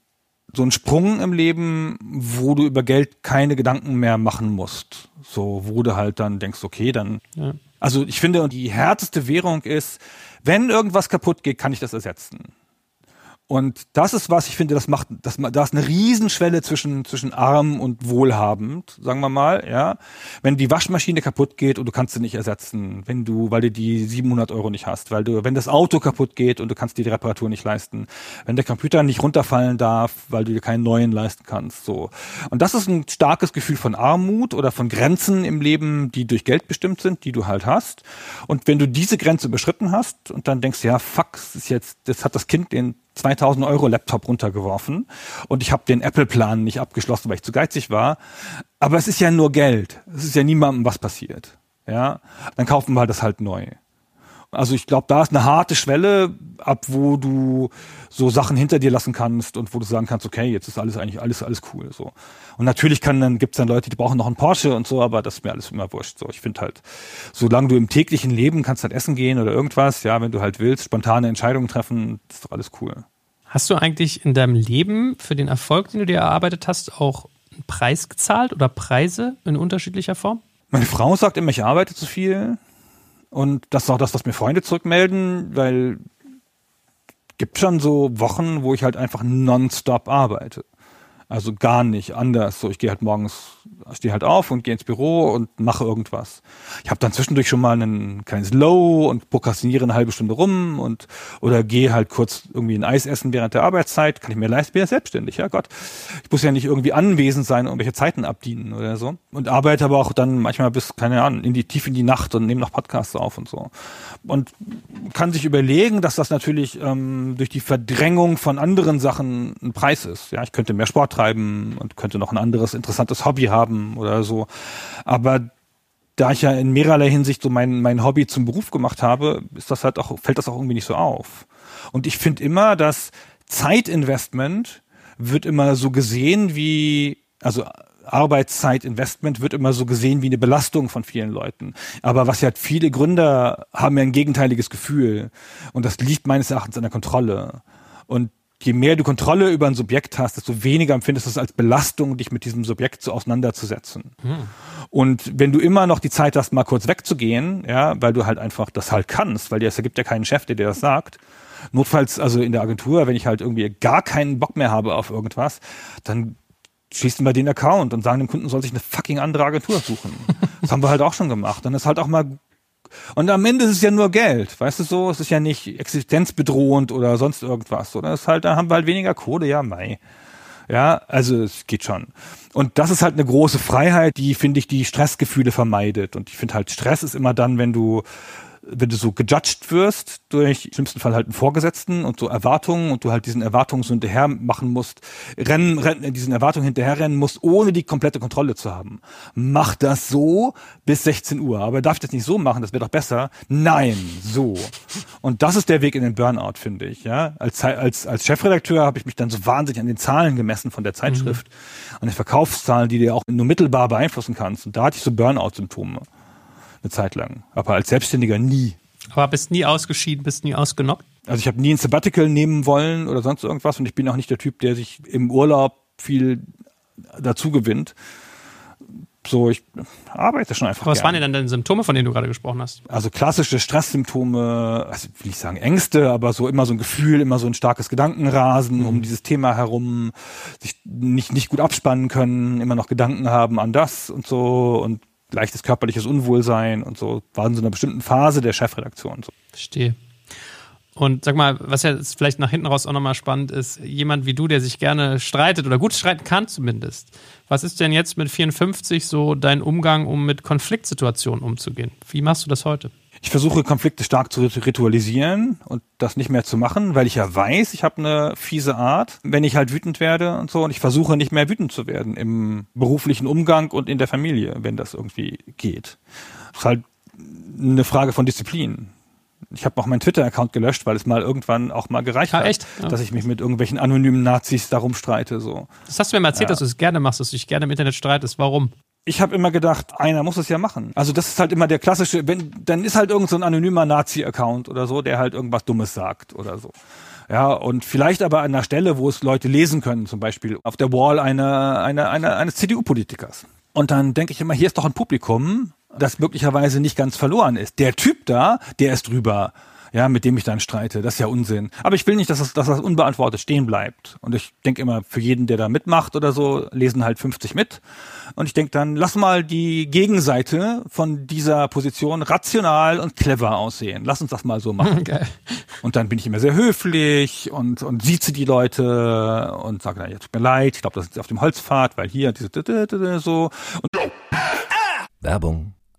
so einen Sprung im Leben, wo du über Geld keine Gedanken mehr machen musst. So, wo du halt dann denkst, okay, dann. Ja. Also ich finde, die härteste Währung ist, wenn irgendwas kaputt geht, kann ich das ersetzen. Und das ist was, ich finde, das macht, das, da ist eine Riesenschwelle zwischen, zwischen arm und wohlhabend, sagen wir mal, ja. Wenn die Waschmaschine kaputt geht und du kannst sie nicht ersetzen, wenn du, weil du die 700 Euro nicht hast, weil du, wenn das Auto kaputt geht und du kannst dir die Reparatur nicht leisten, wenn der Computer nicht runterfallen darf, weil du dir keinen neuen leisten kannst, so. Und das ist ein starkes Gefühl von Armut oder von Grenzen im Leben, die durch Geld bestimmt sind, die du halt hast. Und wenn du diese Grenze überschritten hast und dann denkst, ja, fuck, das ist jetzt, das hat das Kind den 2000 Euro Laptop runtergeworfen und ich habe den Apple-Plan nicht abgeschlossen, weil ich zu geizig war. Aber es ist ja nur Geld. Es ist ja niemandem was passiert. Ja, dann kaufen wir das halt neu. Also ich glaube, da ist eine harte Schwelle, ab wo du so Sachen hinter dir lassen kannst und wo du sagen kannst, okay, jetzt ist alles eigentlich alles alles cool so. Und natürlich kann dann gibt's dann Leute, die brauchen noch einen Porsche und so, aber das ist mir alles immer wurscht. So, ich finde halt, solange du im täglichen Leben kannst halt essen gehen oder irgendwas, ja, wenn du halt willst, spontane Entscheidungen treffen, ist doch alles cool. Hast du eigentlich in deinem Leben für den Erfolg, den du dir erarbeitet hast, auch einen Preis gezahlt oder Preise in unterschiedlicher Form? Meine Frau sagt immer, ich arbeite zu viel. Und das ist auch das, was mir Freunde zurückmelden, weil gibt schon so Wochen, wo ich halt einfach nonstop arbeite. Also gar nicht anders. So, ich gehe halt morgens, stehe halt auf und gehe ins Büro und mache irgendwas. Ich habe dann zwischendurch schon mal ein kleines Low und prokrastiniere eine halbe Stunde rum und oder gehe halt kurz irgendwie ein Eis essen während der Arbeitszeit. Kann ich mir leisten, bin ja selbstständig, ja Gott. Ich muss ja nicht irgendwie anwesend sein und irgendwelche Zeiten abdienen oder so. Und arbeite aber auch dann manchmal bis, keine Ahnung, in die tief in die Nacht und nehme noch Podcasts auf und so. Und kann sich überlegen, dass das natürlich ähm, durch die Verdrängung von anderen Sachen ein Preis ist. Ja, ich könnte mehr Sport treiben und könnte noch ein anderes interessantes Hobby haben oder so. Aber da ich ja in mehrerlei Hinsicht so mein, mein Hobby zum Beruf gemacht habe, ist das halt auch, fällt das auch irgendwie nicht so auf. Und ich finde immer, dass Zeitinvestment wird immer so gesehen wie, also Arbeitszeitinvestment wird immer so gesehen wie eine Belastung von vielen Leuten. Aber was ja viele Gründer haben ja ein gegenteiliges Gefühl. Und das liegt meines Erachtens an der Kontrolle. Und je mehr du Kontrolle über ein Subjekt hast, desto weniger empfindest du es als Belastung, dich mit diesem Subjekt so auseinanderzusetzen. Hm. Und wenn du immer noch die Zeit hast, mal kurz wegzugehen, ja, weil du halt einfach das halt kannst, weil dir es ergibt ja keinen Chef, der dir das sagt. Notfalls, also in der Agentur, wenn ich halt irgendwie gar keinen Bock mehr habe auf irgendwas, dann schließen wir den Account und sagen dem Kunden soll sich eine fucking andere Agentur suchen. das haben wir halt auch schon gemacht. Das ist halt auch mal und am Ende ist es ja nur Geld, weißt du so? Es ist ja nicht existenzbedrohend oder sonst irgendwas, oder? Es ist halt, da haben wir halt weniger Kohle, ja, mei. Ja, also es geht schon. Und das ist halt eine große Freiheit, die, finde ich, die Stressgefühle vermeidet. Und ich finde halt, Stress ist immer dann, wenn du wenn du so gejudged wirst durch im schlimmsten Fall halt einen Vorgesetzten und so Erwartungen und du halt diesen Erwartungen so hinterher machen musst, rennen, rennen diesen Erwartungen hinterherrennen musst, ohne die komplette Kontrolle zu haben. Mach das so bis 16 Uhr. Aber darf ich das nicht so machen? Das wäre doch besser. Nein, so. Und das ist der Weg in den Burnout, finde ich. Ja, als als als Chefredakteur habe ich mich dann so wahnsinnig an den Zahlen gemessen von der Zeitschrift, mhm. an den Verkaufszahlen, die du auch nur mittelbar beeinflussen kannst. Und da hatte ich so Burnout-Symptome eine Zeit lang. Aber als Selbstständiger nie. Aber bist nie ausgeschieden, bist nie ausgenockt? Also ich habe nie ein Sabbatical nehmen wollen oder sonst irgendwas und ich bin auch nicht der Typ, der sich im Urlaub viel dazu gewinnt. So, ich arbeite schon einfach. Aber was gern. waren denn dann deine Symptome, von denen du gerade gesprochen hast? Also klassische Stresssymptome, also will ich sagen Ängste, aber so immer so ein Gefühl, immer so ein starkes Gedankenrasen mhm. um dieses Thema herum, sich nicht, nicht gut abspannen können, immer noch Gedanken haben an das und so und leichtes körperliches Unwohlsein und so, war in so einer bestimmten Phase der Chefredaktion. So. Verstehe. Und sag mal, was ja vielleicht nach hinten raus auch nochmal spannend ist, jemand wie du, der sich gerne streitet oder gut streiten kann zumindest. Was ist denn jetzt mit 54 so dein Umgang, um mit Konfliktsituationen umzugehen? Wie machst du das heute? Ich versuche Konflikte stark zu ritualisieren und das nicht mehr zu machen, weil ich ja weiß, ich habe eine fiese Art, wenn ich halt wütend werde und so. Und ich versuche nicht mehr wütend zu werden im beruflichen Umgang und in der Familie, wenn das irgendwie geht. Das ist halt eine Frage von Disziplin. Ich habe auch meinen Twitter-Account gelöscht, weil es mal irgendwann auch mal gereicht ah, hat? Ja. dass ich mich mit irgendwelchen anonymen Nazis darum streite. So. Das hast du mir mal erzählt, Ja. dass du es gerne machst, dass du dich gerne im Internet streitest. Warum? Ich habe immer gedacht, einer muss es ja machen. Also das ist halt immer der klassische, wenn dann ist halt irgend so ein anonymer Nazi-Account oder so, der halt irgendwas Dummes sagt oder so. Ja, und vielleicht aber an einer Stelle, wo es Leute lesen können, zum Beispiel auf der Wall einer, einer, einer, eines CDU-Politikers. Und dann denke ich immer, hier ist doch ein Publikum, das möglicherweise nicht ganz verloren ist. Der Typ da, der ist drüber ja, mit dem ich dann streite. Das ist ja Unsinn. Aber ich will nicht, dass das, dass das unbeantwortet stehen bleibt. Und ich denke immer, für jeden, der da mitmacht oder so, lesen halt 50 mit. Und ich denke dann, lass mal die Gegenseite von dieser Position rational und clever aussehen. Lass uns das mal so machen. Geil. Und dann bin ich immer sehr höflich und, und sieze die Leute und sage, ja, tut mir leid, ich glaube, das ist auf dem Holzpfad, weil hier diese so. Und Werbung.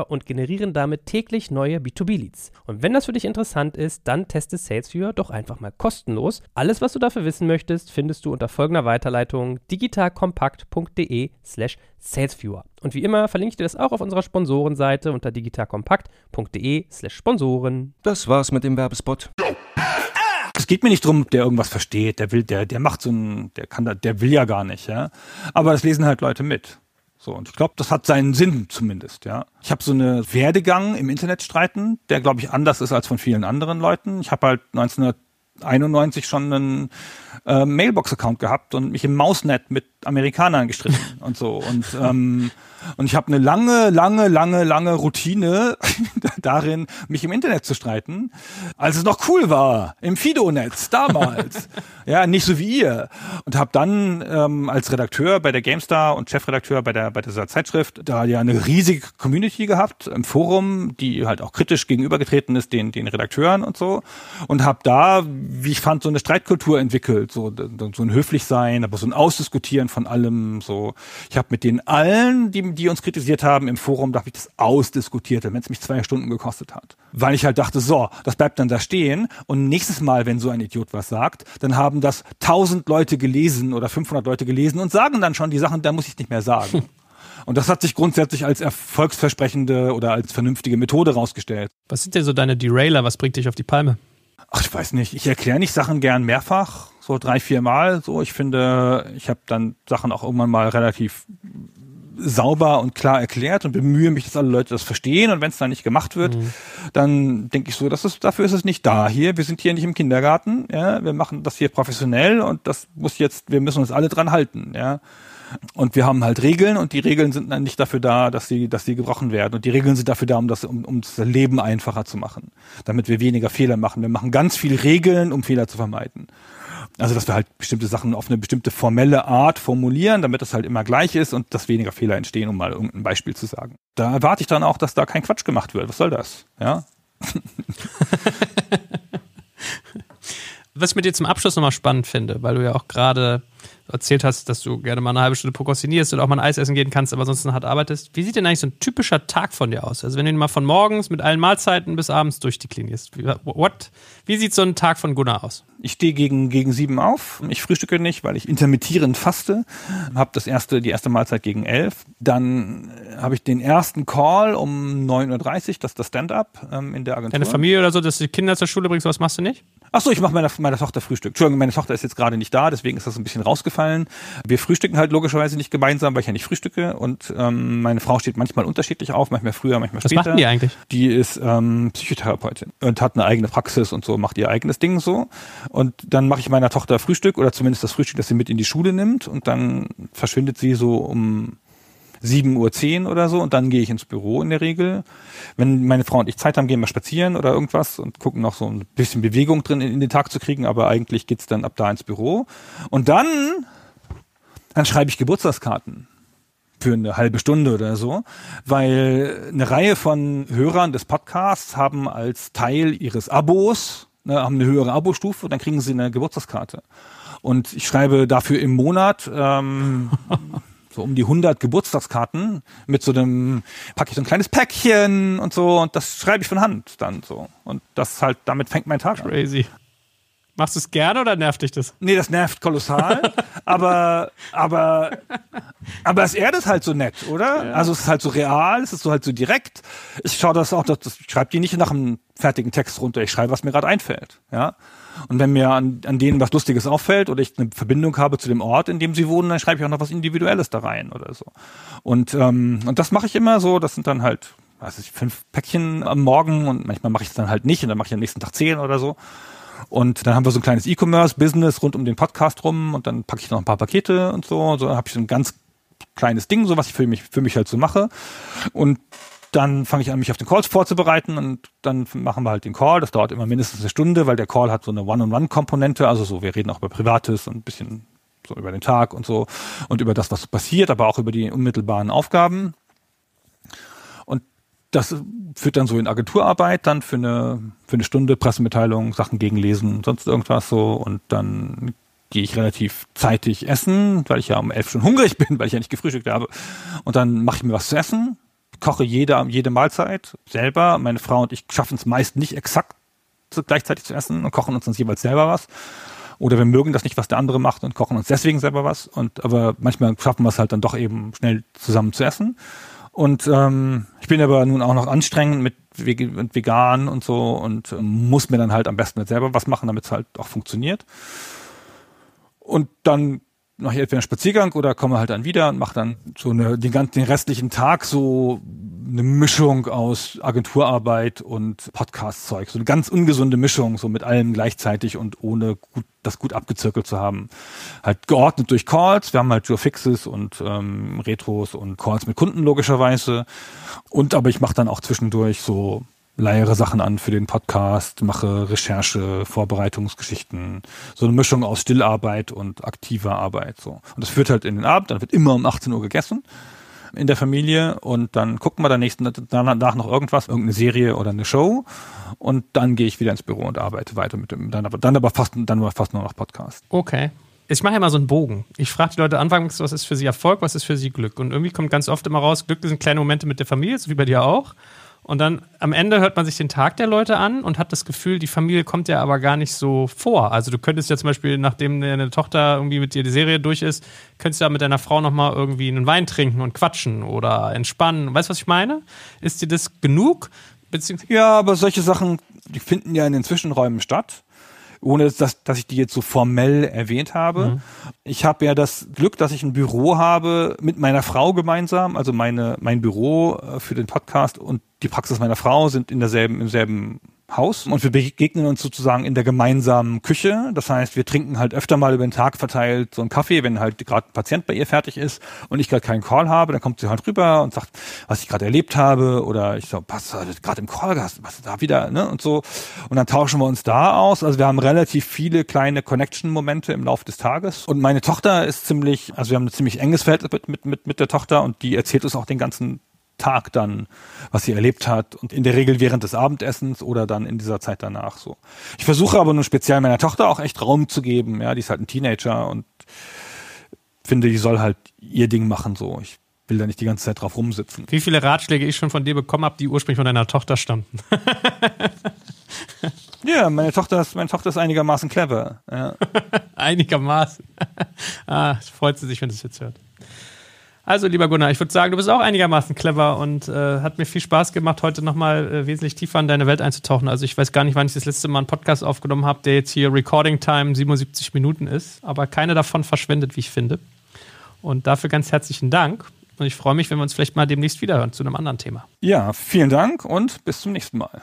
SalesViewer und generieren damit täglich neue B2B-Leads. Und wenn das für dich interessant ist, dann teste SalesViewer doch einfach mal kostenlos. Alles, was du dafür wissen möchtest, findest du unter folgender Weiterleitung digitalkompakt.de slash salesviewer. Und wie immer verlinke ich dir das auch auf unserer Sponsorenseite unter digitalkompakt.de slash Sponsoren. Das war's mit dem Werbespot. es geht mir nicht drum, der irgendwas versteht. Der will, der, der macht so ein, der kann da, der will ja gar nicht, ja. Aber das lesen halt Leute mit. So, und ich glaube, das hat seinen Sinn zumindest, ja. Ich habe so eine Werdegang im Internet streiten, der, glaube ich, anders ist als von vielen anderen Leuten. Ich habe halt 1991 schon einen äh, Mailbox-Account gehabt und mich im Mausnet mit Amerikanern gestritten und so. Und, ähm, und ich habe eine lange, lange, lange, lange Routine darin, mich im Internet zu streiten, als es noch cool war, im Fido-Netz damals. ja, nicht so wie ihr. Und habe dann ähm, als Redakteur bei der GameStar und Chefredakteur bei der bei dieser Zeitschrift da ja eine riesige Community gehabt im Forum, die halt auch kritisch gegenübergetreten ist den den Redakteuren und so. Und habe da, wie ich fand, so eine Streitkultur entwickelt, so so ein höflich sein, aber so ein Ausdiskutieren von allem. So, ich habe mit denen allen, die die uns kritisiert haben im Forum, da habe ich das ausdiskutiert, wenn es mich zwei Stunden gekostet hat. Weil ich halt dachte, so, das bleibt dann da stehen und nächstes Mal, wenn so ein Idiot was sagt, dann haben das tausend Leute gelesen oder 500 Leute gelesen und sagen dann schon die Sachen, da muss ich nicht mehr sagen. Und das hat sich grundsätzlich als erfolgsversprechende oder als vernünftige Methode rausgestellt. Was sind denn so deine Derailer? Was bringt dich auf die Palme? Ach, ich weiß nicht. Ich erkläre nicht Sachen gern mehrfach, so drei, vier Mal. So, ich finde, ich habe dann Sachen auch irgendwann mal relativ sauber und klar erklärt und bemühe mich, dass alle Leute das verstehen. Und wenn es dann nicht gemacht wird, mhm. dann denke ich so, das ist, dafür ist es nicht da hier. Wir sind hier nicht im Kindergarten. Ja, wir machen das hier professionell und das muss jetzt, wir müssen uns alle dran halten. Ja. Und wir haben halt Regeln und die Regeln sind dann nicht dafür da, dass sie, dass sie gebrochen werden. Und die Regeln sind dafür da, um das, um, um das Leben einfacher zu machen, damit wir weniger Fehler machen. Wir machen ganz viel Regeln, um Fehler zu vermeiden. Also, dass wir halt bestimmte Sachen auf eine bestimmte formelle Art formulieren, damit das halt immer gleich ist und dass weniger Fehler entstehen, um mal irgendein Beispiel zu sagen. Da erwarte ich dann auch, dass da kein Quatsch gemacht wird. Was soll das? Ja. Was ich mit dir zum Abschluss nochmal spannend finde, weil du ja auch gerade erzählt hast, dass du gerne mal eine halbe Stunde prokrastinierst oder auch mal ein Eis essen gehen kannst, aber sonst hart arbeitest. Wie sieht denn eigentlich so ein typischer Tag von dir aus? Also wenn du mal von morgens mit allen Mahlzeiten bis abends durchdeklinierst. What? Wie sieht so ein Tag von Gunnar aus? Ich stehe gegen, gegen sieben auf. Ich frühstücke nicht, weil ich intermittierend faste. Habe das erste, die erste Mahlzeit gegen elf. Dann habe ich den ersten Call um 9.30 Uhr, das ist das Stand-up ähm, in der Agentur. Deine Familie oder so, dass du die Kinder zur Schule bringst, was machst du nicht? Ach so, ich mache meiner, meiner Tochter Frühstück. Entschuldigung, meine Tochter ist jetzt gerade nicht da, deswegen ist das ein bisschen rausgefallen. Wir frühstücken halt logischerweise nicht gemeinsam, weil ich ja nicht frühstücke. Und ähm, meine Frau steht manchmal unterschiedlich auf, manchmal früher, manchmal später. Was macht die eigentlich? Die ist ähm, Psychotherapeutin und hat eine eigene Praxis und so, macht ihr eigenes Ding so. Und dann mache ich meiner Tochter Frühstück oder zumindest das Frühstück, das sie mit in die Schule nimmt. Und dann verschwindet sie so um 7.10 Uhr oder so und dann gehe ich ins Büro in der Regel. Wenn meine Frau und ich Zeit haben, gehen wir spazieren oder irgendwas und gucken noch so ein bisschen Bewegung drin in, in den Tag zu kriegen, aber eigentlich geht's dann ab da ins Büro. Und dann, dann schreibe ich Geburtstagskarten für eine halbe Stunde oder so, weil eine Reihe von Hörern des Podcasts haben als Teil ihres Abos, ne, haben eine höhere Abostufe, dann kriegen sie eine Geburtstagskarte. Und ich schreibe dafür im Monat ähm, so um die 100 Geburtstagskarten mit so einem, packe ich so ein kleines Päckchen und so und das schreibe ich von Hand dann so. Und das halt, damit fängt mein Tag an. Crazy. Machst du es gerne oder nervt dich das? Nee, das nervt kolossal, aber, aber, aber es erdet halt so nett, oder? Ja. Also es ist halt so real, es ist so halt so direkt. Ich schaue das auch, das, ich schreibe die nicht nach einem fertigen Text runter, ich schreibe, was mir gerade einfällt, ja. Und wenn mir an, an denen was Lustiges auffällt oder ich eine Verbindung habe zu dem Ort, in dem sie wohnen, dann schreibe ich auch noch was Individuelles da rein oder so. Und, ähm, und das mache ich immer so. Das sind dann halt, weiß ich, fünf Päckchen am Morgen und manchmal mache ich es dann halt nicht und dann mache ich am nächsten Tag zehn oder so. Und dann haben wir so ein kleines E-Commerce-Business rund um den Podcast rum und dann packe ich noch ein paar Pakete und so. So habe ich so ein ganz kleines Ding, so was ich für mich, für mich halt so mache. Und dann fange ich an, mich auf den Calls vorzubereiten und dann machen wir halt den Call. Das dauert immer mindestens eine Stunde, weil der Call hat so eine One-on-One-Komponente. Also so, wir reden auch über Privates und ein bisschen so über den Tag und so und über das, was passiert, aber auch über die unmittelbaren Aufgaben. Und das führt dann so in Agenturarbeit dann für eine, für eine Stunde Pressemitteilung, Sachen gegenlesen, sonst irgendwas so und dann gehe ich relativ zeitig essen, weil ich ja um elf schon hungrig bin, weil ich ja nicht gefrühstückt habe. Und dann mache ich mir was zu essen koche jede, jede Mahlzeit selber. Meine Frau und ich schaffen es meist nicht exakt gleichzeitig zu essen und kochen uns uns jeweils selber was. Oder wir mögen das nicht, was der andere macht und kochen uns deswegen selber was. Und aber manchmal schaffen wir es halt dann doch eben schnell zusammen zu essen. Und ähm, ich bin aber nun auch noch anstrengend mit vegan und so und ähm, muss mir dann halt am besten selber was machen, damit es halt auch funktioniert. Und dann mache ich entweder einen Spaziergang oder komme halt dann wieder und mache dann so eine, den ganzen den restlichen Tag so eine Mischung aus Agenturarbeit und Podcast-Zeug. So eine ganz ungesunde Mischung, so mit allem gleichzeitig und ohne gut, das gut abgezirkelt zu haben. Halt geordnet durch Calls. Wir haben halt Joe Fixes und ähm, Retros und Calls mit Kunden logischerweise. Und aber ich mache dann auch zwischendurch so leiere Sachen an für den Podcast, mache Recherche, Vorbereitungsgeschichten, so eine Mischung aus Stillarbeit und aktiver Arbeit. So. Und das führt halt in den Abend, dann wird immer um 18 Uhr gegessen in der Familie und dann gucken wir nächsten danach noch irgendwas, irgendeine Serie oder eine Show und dann gehe ich wieder ins Büro und arbeite weiter mit dem, dann aber, dann aber fast, dann fast nur noch Podcast. Okay. Ich mache ja mal so einen Bogen. Ich frage die Leute anfangs, was ist für sie Erfolg, was ist für sie Glück? Und irgendwie kommt ganz oft immer raus, Glück sind kleine Momente mit der Familie, so wie bei dir auch. Und dann am Ende hört man sich den Tag der Leute an und hat das Gefühl, die Familie kommt ja aber gar nicht so vor. Also du könntest ja zum Beispiel, nachdem deine Tochter irgendwie mit dir die Serie durch ist, könntest du ja mit deiner Frau nochmal irgendwie einen Wein trinken und quatschen oder entspannen. Weißt du, was ich meine? Ist dir das genug? ja, aber solche Sachen, die finden ja in den Zwischenräumen statt. Ohne dass, dass ich die jetzt so formell erwähnt habe. Mhm. Ich habe ja das Glück, dass ich ein Büro habe mit meiner Frau gemeinsam. Also meine, mein Büro äh, für den Podcast und die Praxis meiner Frau sind in derselben, im selben Haus und wir begegnen uns sozusagen in der gemeinsamen Küche. Das heißt, wir trinken halt öfter mal über den Tag verteilt so einen Kaffee, wenn halt gerade ein Patient bei ihr fertig ist und ich gerade keinen Call habe, dann kommt sie halt rüber und sagt, was ich gerade erlebt habe oder ich so, was gerade im Call hast, was da wieder, ne und so und dann tauschen wir uns da aus. Also wir haben relativ viele kleine Connection-Momente im Laufe des Tages und meine Tochter ist ziemlich, also wir haben ein ziemlich enges mit mit mit, mit der Tochter und die erzählt uns auch den ganzen Tag dann, was sie erlebt hat und in der Regel während des Abendessens oder dann in dieser Zeit danach so. Ich versuche aber nur speziell meiner Tochter auch echt Raum zu geben, ja, die ist halt ein Teenager und finde, die soll halt ihr Ding machen so. Ich will da nicht die ganze Zeit drauf rumsitzen. Wie viele Ratschläge ich schon von dir bekommen habe, die ursprünglich von deiner Tochter stammten. ja, meine Tochter ist, meine Tochter ist einigermaßen clever. Ja. einigermaßen. ah, freut sie sich, wenn sie es jetzt hört. Also, lieber Gunnar, ich würde sagen, du bist auch einigermaßen clever und äh, hat mir viel Spaß gemacht, heute nochmal äh, wesentlich tiefer in deine Welt einzutauchen. Also, ich weiß gar nicht, wann ich das letzte Mal einen Podcast aufgenommen habe, der jetzt hier Recording Time 77 Minuten ist, aber keine davon verschwendet, wie ich finde. Und dafür ganz herzlichen Dank. Und ich freue mich, wenn wir uns vielleicht mal demnächst wiederhören zu einem anderen Thema. Ja, vielen Dank und bis zum nächsten Mal.